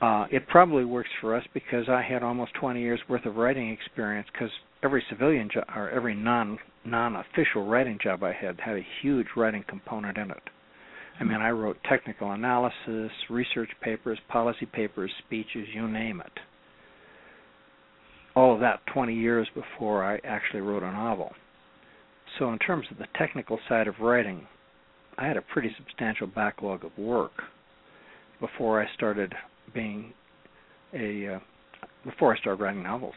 Uh, it probably works for us because I had almost 20 years worth of writing experience. Because every civilian job or every non non-official writing job I had had a huge writing component in it. I mean, I wrote technical analysis, research papers, policy papers, speeches, you name it. All of that 20 years before I actually wrote a novel. So, in terms of the technical side of writing, I had a pretty substantial backlog of work before I started being a uh, before I started writing novels.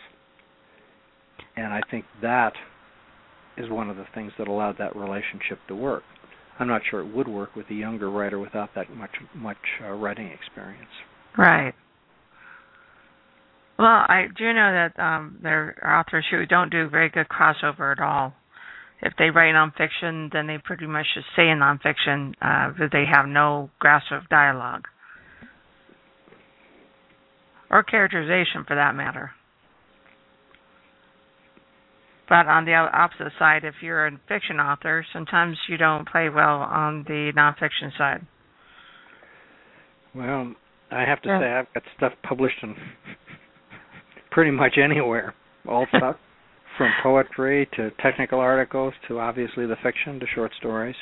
And I think that is one of the things that allowed that relationship to work. I'm not sure it would work with a younger writer without that much much uh, writing experience. Right. Well, I do know that um, there are authors who don't do very good crossover at all. If they write nonfiction, then they pretty much just say in nonfiction, uh, but they have no grasp of dialogue or characterization, for that matter. But on the opposite side, if you're a fiction author, sometimes you don't play well on the nonfiction side. Well, I have to yeah. say I've got stuff published in pretty much anywhere. All [LAUGHS] stuff from poetry to technical articles to obviously the fiction to short stories.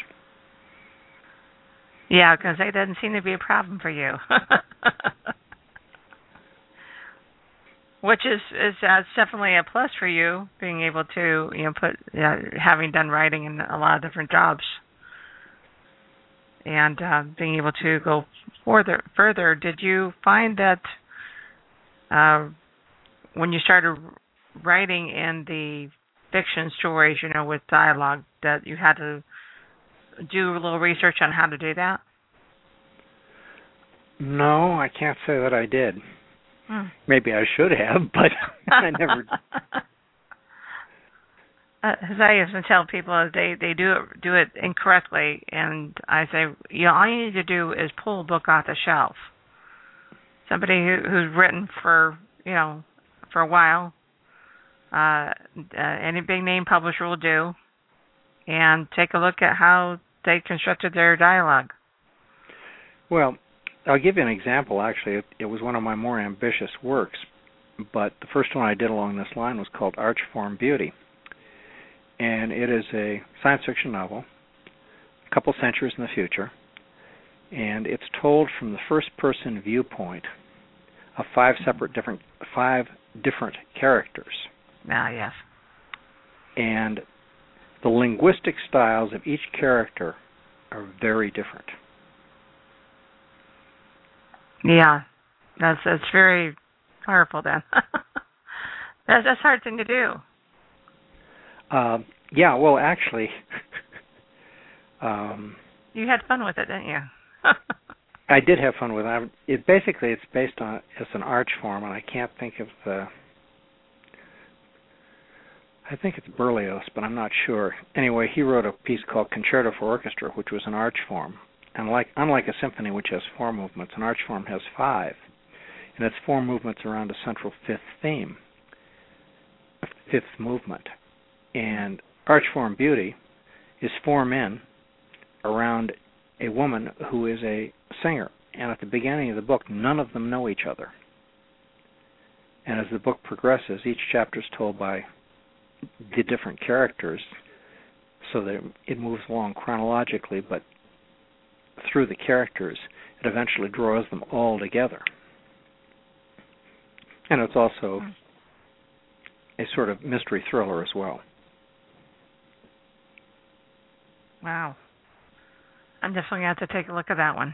Yeah, because that doesn't seem to be a problem for you. [LAUGHS] which is is uh, definitely a plus for you being able to you know put uh, having done writing in a lot of different jobs and uh, being able to go further further did you find that uh, when you started writing in the fiction stories you know with dialogue that you had to do a little research on how to do that no i can't say that i did Hmm. Maybe I should have, [LAUGHS] but I never. [LAUGHS] [LAUGHS] Uh, as I often tell people, they they do it do it incorrectly, and I say, you know, all you need to do is pull a book off the shelf. Somebody who, who's written for you know for a while, uh, uh, any big name publisher will do, and take a look at how they constructed their dialogue. Well, I'll give you an example. Actually, it, it was one of my more ambitious works, but the first one I did along this line was called Archform Beauty, and it is a science fiction novel, a couple centuries in the future, and it's told from the first-person viewpoint of five separate different five different characters. Ah, yes. And the linguistic styles of each character are very different. Yeah, that's that's very powerful. Then [LAUGHS] that's that's a hard thing to do. Um, yeah, well, actually, [LAUGHS] um, you had fun with it, didn't you? [LAUGHS] I did have fun with it. It basically it's based on it's an arch form, and I can't think of the. I think it's Berlioz, but I'm not sure. Anyway, he wrote a piece called Concerto for Orchestra, which was an arch form, and like unlike a symphony which has four movements, an arch form has five, and it's four movements around a central fifth theme, fifth movement. And arch form beauty is four men around a woman who is a singer. And at the beginning of the book, none of them know each other. And as the book progresses, each chapter is told by the different characters so that it moves along chronologically, but through the characters, it eventually draws them all together. And it's also a sort of mystery thriller as well. Wow. I'm definitely going to have to take a look at that one.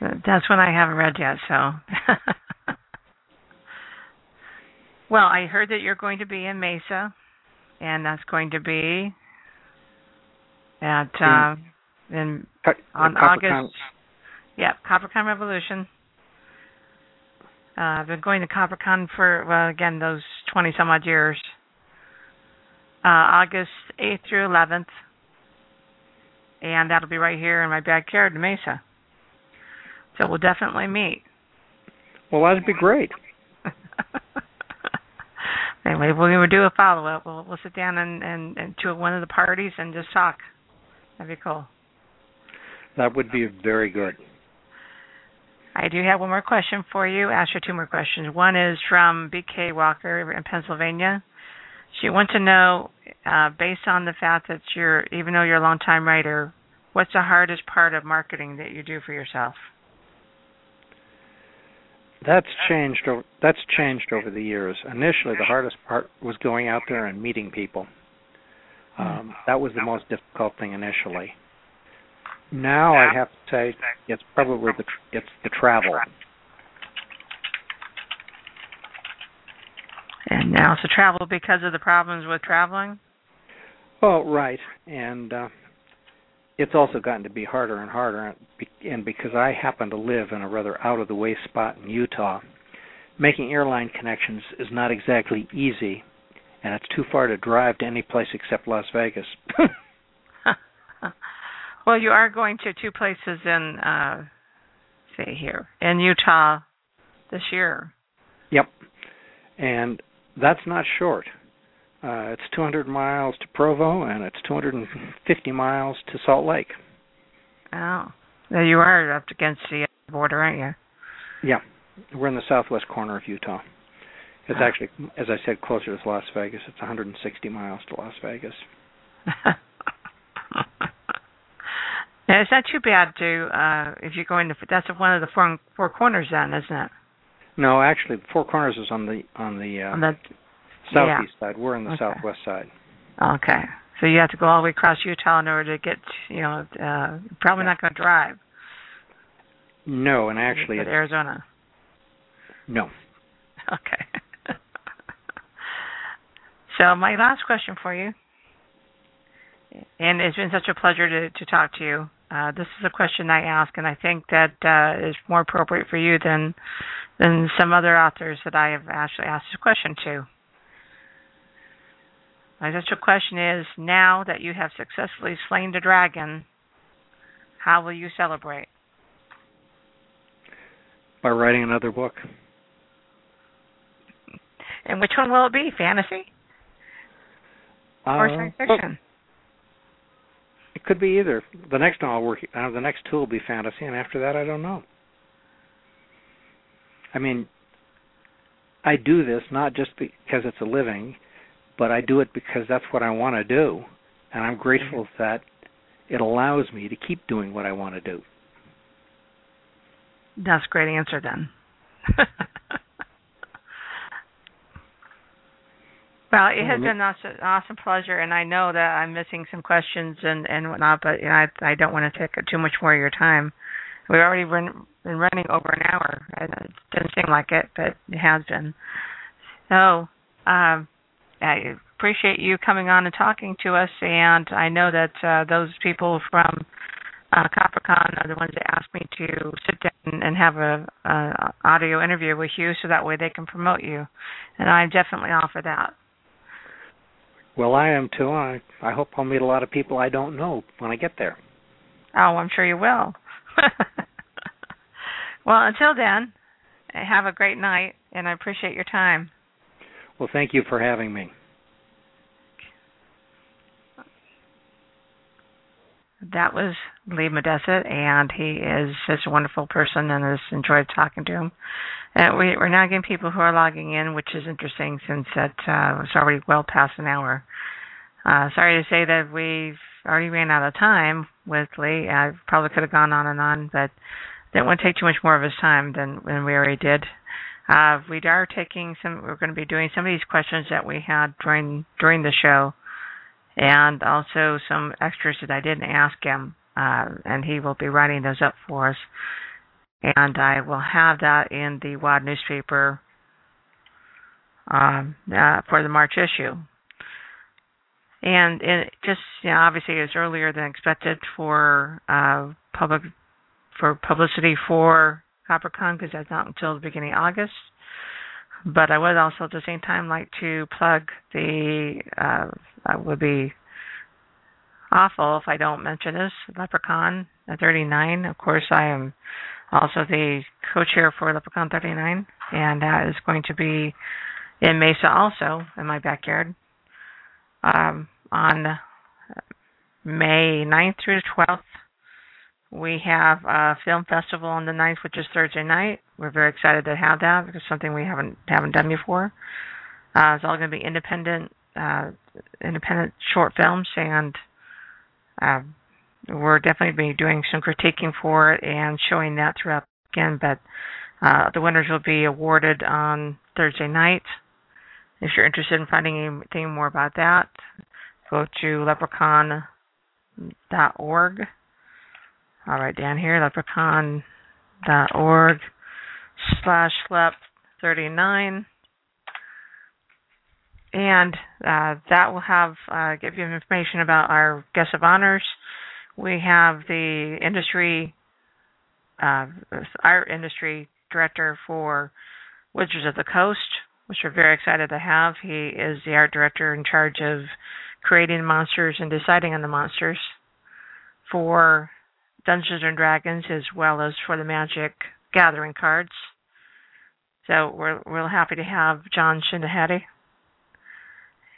That's one I haven't read yet, so. [LAUGHS] well, I heard that you're going to be in Mesa, and that's going to be at uh, in on August. Yeah, CopperCon Revolution. Uh, I've been going to CopperCon for well, again those twenty some odd years. Uh, August eighth through eleventh, and that'll be right here in my backyard in Mesa. So we'll definitely meet. Well, that'd be great. [LAUGHS] anyway, we'll do a follow up. We'll we'll sit down and, and and to one of the parties and just talk. That'd be cool. That would be very good. I do have one more question for you. Ask you two more questions. One is from BK Walker in Pennsylvania. She wants to know, uh, based on the fact that you're, even though you're a long time writer, what's the hardest part of marketing that you do for yourself? That's changed. That's changed over the years. Initially, the hardest part was going out there and meeting people. Um, that was the most difficult thing initially. Now I have to say it's probably the it's the travel. And now it's the travel because of the problems with traveling. Oh, right, and uh, it's also gotten to be harder and harder. And because I happen to live in a rather out of the way spot in Utah, making airline connections is not exactly easy, and it's too far to drive to any place except Las Vegas. [LAUGHS] well, you are going to two places in, uh, say here in Utah this year. Yep, and that's not short. Uh, it's 200 miles to Provo, and it's 250 miles to Salt Lake. Oh, there you are up against the border, aren't you? Yeah, we're in the southwest corner of Utah. It's oh. actually, as I said, closer to Las Vegas. It's 160 miles to Las Vegas. [LAUGHS] now, it's not too bad to uh if you're going to. That's one of the four four corners, then, isn't it? No, actually, Four Corners is on the on the, uh, on the southeast yeah. side. We're on the okay. southwest side. Okay, so you have to go all the way across Utah in order to get. You know, uh, probably yeah. not going to drive. No, and actually, it's Arizona. No. [LAUGHS] Okay. [LAUGHS] so my last question for you, and it's been such a pleasure to to talk to you. Uh, this is a question I ask, and I think that uh, is more appropriate for you than than some other authors that I have actually asked this question to. My special question is now that you have successfully slain the dragon, how will you celebrate? By writing another book. And which one will it be? Fantasy? Uh, or science fiction? It could be either. The next one I'll work. Uh, the next two will be fantasy, and after that, I don't know. I mean, I do this not just because it's a living, but I do it because that's what I want to do, and I'm grateful mm-hmm. that it allows me to keep doing what I want to do. That's a great answer then. [LAUGHS] well, it has been an awesome pleasure, and I know that I'm missing some questions and and whatnot, but you know, I I don't want to take too much more of your time. We've already run, been running over an hour. It doesn't seem like it, but it has been. So, um, I appreciate you coming on and talking to us, and I know that uh, those people from uh, CopperCon are the ones that asked me to sit down and have a, a audio interview with you, so that way they can promote you, and I definitely offer that. Well, I am too. I I hope I'll meet a lot of people I don't know when I get there. Oh, I'm sure you will. [LAUGHS] well, until then, have a great night, and I appreciate your time. Well, thank you for having me. That was Lee Modesitt, and he is such a wonderful person, and has enjoyed talking to him. Uh, we, are now getting people who are logging in, which is interesting since that uh, it's already well past an hour. Uh, sorry to say that we've already ran out of time with Lee. I probably could have gone on and on, but didn't want to take too much more of his time than, than we already did. Uh, we are taking some. We're going to be doing some of these questions that we had during during the show, and also some extras that I didn't ask him, uh, and he will be writing those up for us. And I will have that in the WAD newspaper um, uh, for the March issue. And it just you know, obviously it's earlier than expected for uh, public for publicity for CopperCon because that's not until the beginning of August. but I would also at the same time like to plug the. Uh, that would be awful if I don't mention this. LepreCon 39. Of course, I am also the co-chair for LepreCon 39, and that is going to be in Mesa also in my backyard um, on May 9th through the 12th. We have a film festival on the 9th, which is Thursday night. We're very excited to have that because it's something we haven't haven't done before. Uh, it's all going to be independent, uh, independent short films, and uh, we're definitely be doing some critiquing for it and showing that throughout again. But uh, the winners will be awarded on Thursday night. If you're interested in finding anything more about that, go to leprecon.org. All right, down here, leprecon.org slash slep 39 and uh, that will have uh, give you information about our guests of honors. We have the industry, uh, our industry director for Wizards of the Coast, which we're very excited to have. He is the art director in charge of creating monsters and deciding on the monsters for Dungeons and Dragons as well as for the Magic Gathering cards. So we're real happy to have Jon Schindehette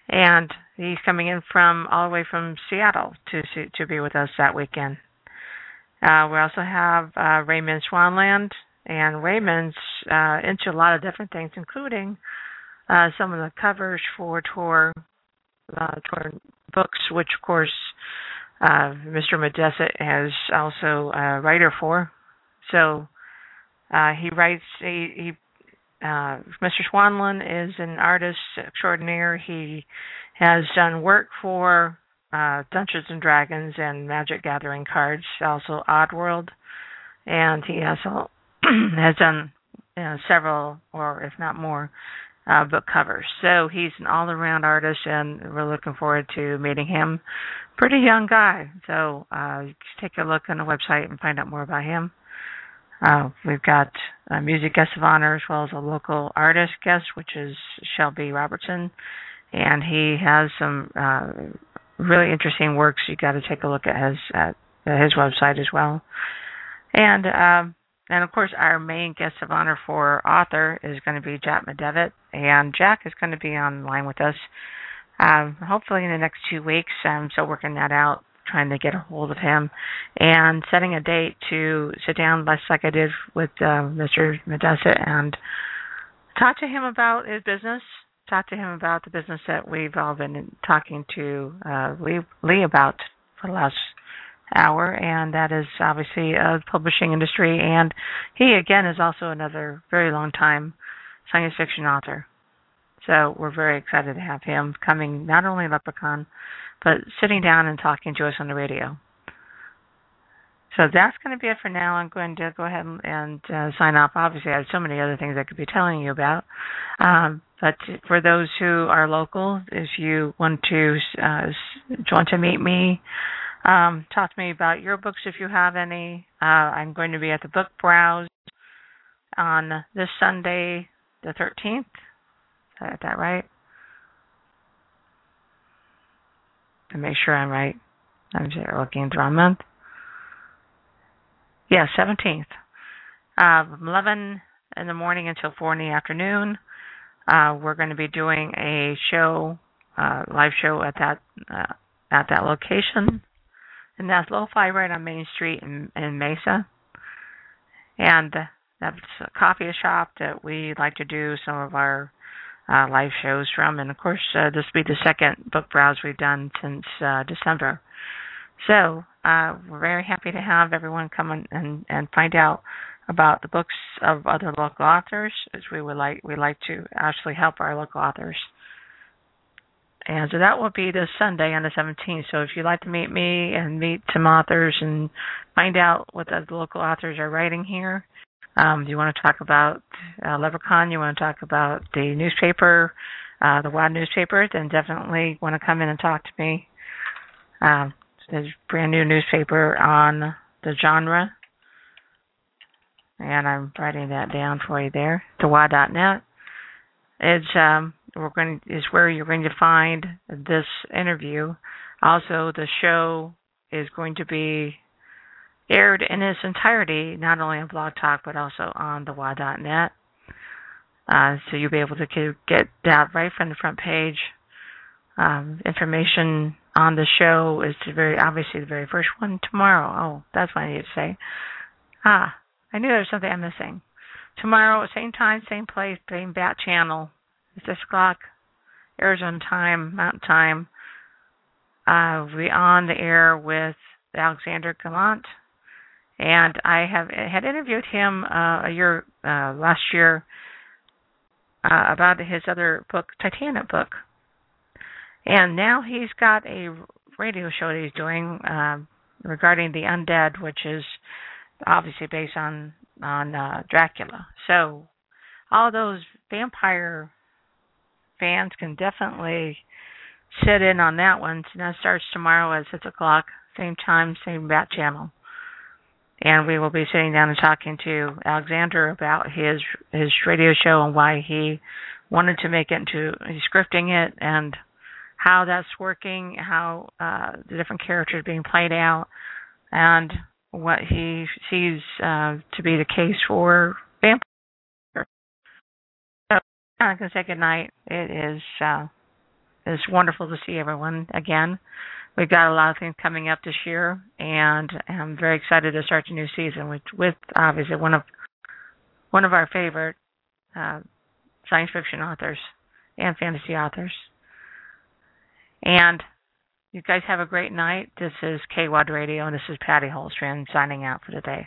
and he's coming in from all the way from Seattle to to be with us that weekend. Uh, we also have uh, Raymond Swanland, and Raymond's uh, into a lot of different things, including uh, some of the covers for Tor uh, Tor books, which of course uh, Mr. Modesitt is also a writer for. So he writes he, he uh, Mr. Swanland is an artist extraordinaire. He has done work for uh, Dungeons and Dragons and Magic Gathering cards, also Oddworld, and he also [CLEARS THROAT] has done you know, several, or if not more, uh, book covers. So he's an all-around artist, and we're looking forward to meeting him. Pretty young guy, so uh, take a look on the website and find out more about him. Uh, we've got a music guest of honor as well as a local artist guest, which is Shelby Robertson, and he has some uh, really interesting works. You got to take a look at his at his website as well, and um, and of course our main guest of honor for author is going to be Jack McDevitt, and Jack is going to be online with us. Um, hopefully in the next two weeks. I'm still working that out trying to get a hold of him and setting a date to sit down, just like I did with uh, Mr. Modesitt, and talk to him about his business. Talk to him about the business that we've all been talking to uh, Lee, Lee about for the last hour, and that is obviously a publishing industry. And he, again, is also another very long time science fiction author. So we're very excited to have him coming, not only LepreCon, but sitting down and talking to us on the radio. So that's going to be it for now. I'm going to go ahead and, uh, sign off. Obviously, I have so many other things I could be telling you about. Um, but for those who are local, if you want to uh, want to meet me, um, talk to me about your books if you have any. Uh, I'm going to be at the Book Browse on this Sunday, the 13th. Is that, that right? to make sure I'm right. I'm just looking through a month. Yeah, 17th. Uh, 11 in the morning until 4 in the afternoon. Uh, we're going to be doing a show, uh, live show at that uh, at that location, and that's Lo-Fi right on Main Street in, in Mesa. And that's a coffee shop that we like to do some of our uh, live shows from. And of course, uh, this will be the second book browse we've done since uh, December. So uh, we're very happy to have everyone come and, and, and find out about the books of other local authors, as we would like we like to actually help our local authors. And so that will be this Sunday on the 17th. So if you'd like to meet me and meet some authors and find out what the local authors are writing here, um, you want to talk about uh, LepreCon? You want to talk about the newspaper, uh, the Wild newspaper? Then definitely want to come in and talk to me. Um, there's a brand new newspaper on the genre, and I'm writing that down for you there. The Wild.net, is um, we're going is where you're going to find this interview. Also, the show is going to be aired in its entirety, not only on Blog Talk but also on the WA.net. Uh, so you'll be able to get that right from the front page. Um, information on the show is the very obviously the very first one tomorrow. Oh, that's what I need to say. Ah, I knew there was something I'm missing. Tomorrow, same time, same place, same bat channel. Six o'clock, Arizona time, Mountain time. Uh, we on the air with Alexander Gallant, and I have had interviewed him uh, a year uh, last year uh, about his other book, Titanic book, and now he's got a radio show that he's doing uh, regarding the undead, which is obviously based on on uh, Dracula. So all those vampire fans can definitely sit in on that one. So that starts tomorrow at six o'clock, same time, same bat channel. And we will be sitting down and talking to Alexander about his his radio show and why he wanted to make it into he's scripting it and how that's working, how uh, the different characters being played out, and what he sees uh, to be the case for vampire. I'm gonna say good night. It is uh, it's wonderful to see everyone again. We've got a lot of things coming up this year, and I'm very excited to start the new season with, with obviously one of one of our favorite uh, science fiction authors and fantasy authors. And you guys have a great night. This is KWOD Radio, and this is Patty Holstrand signing out for today.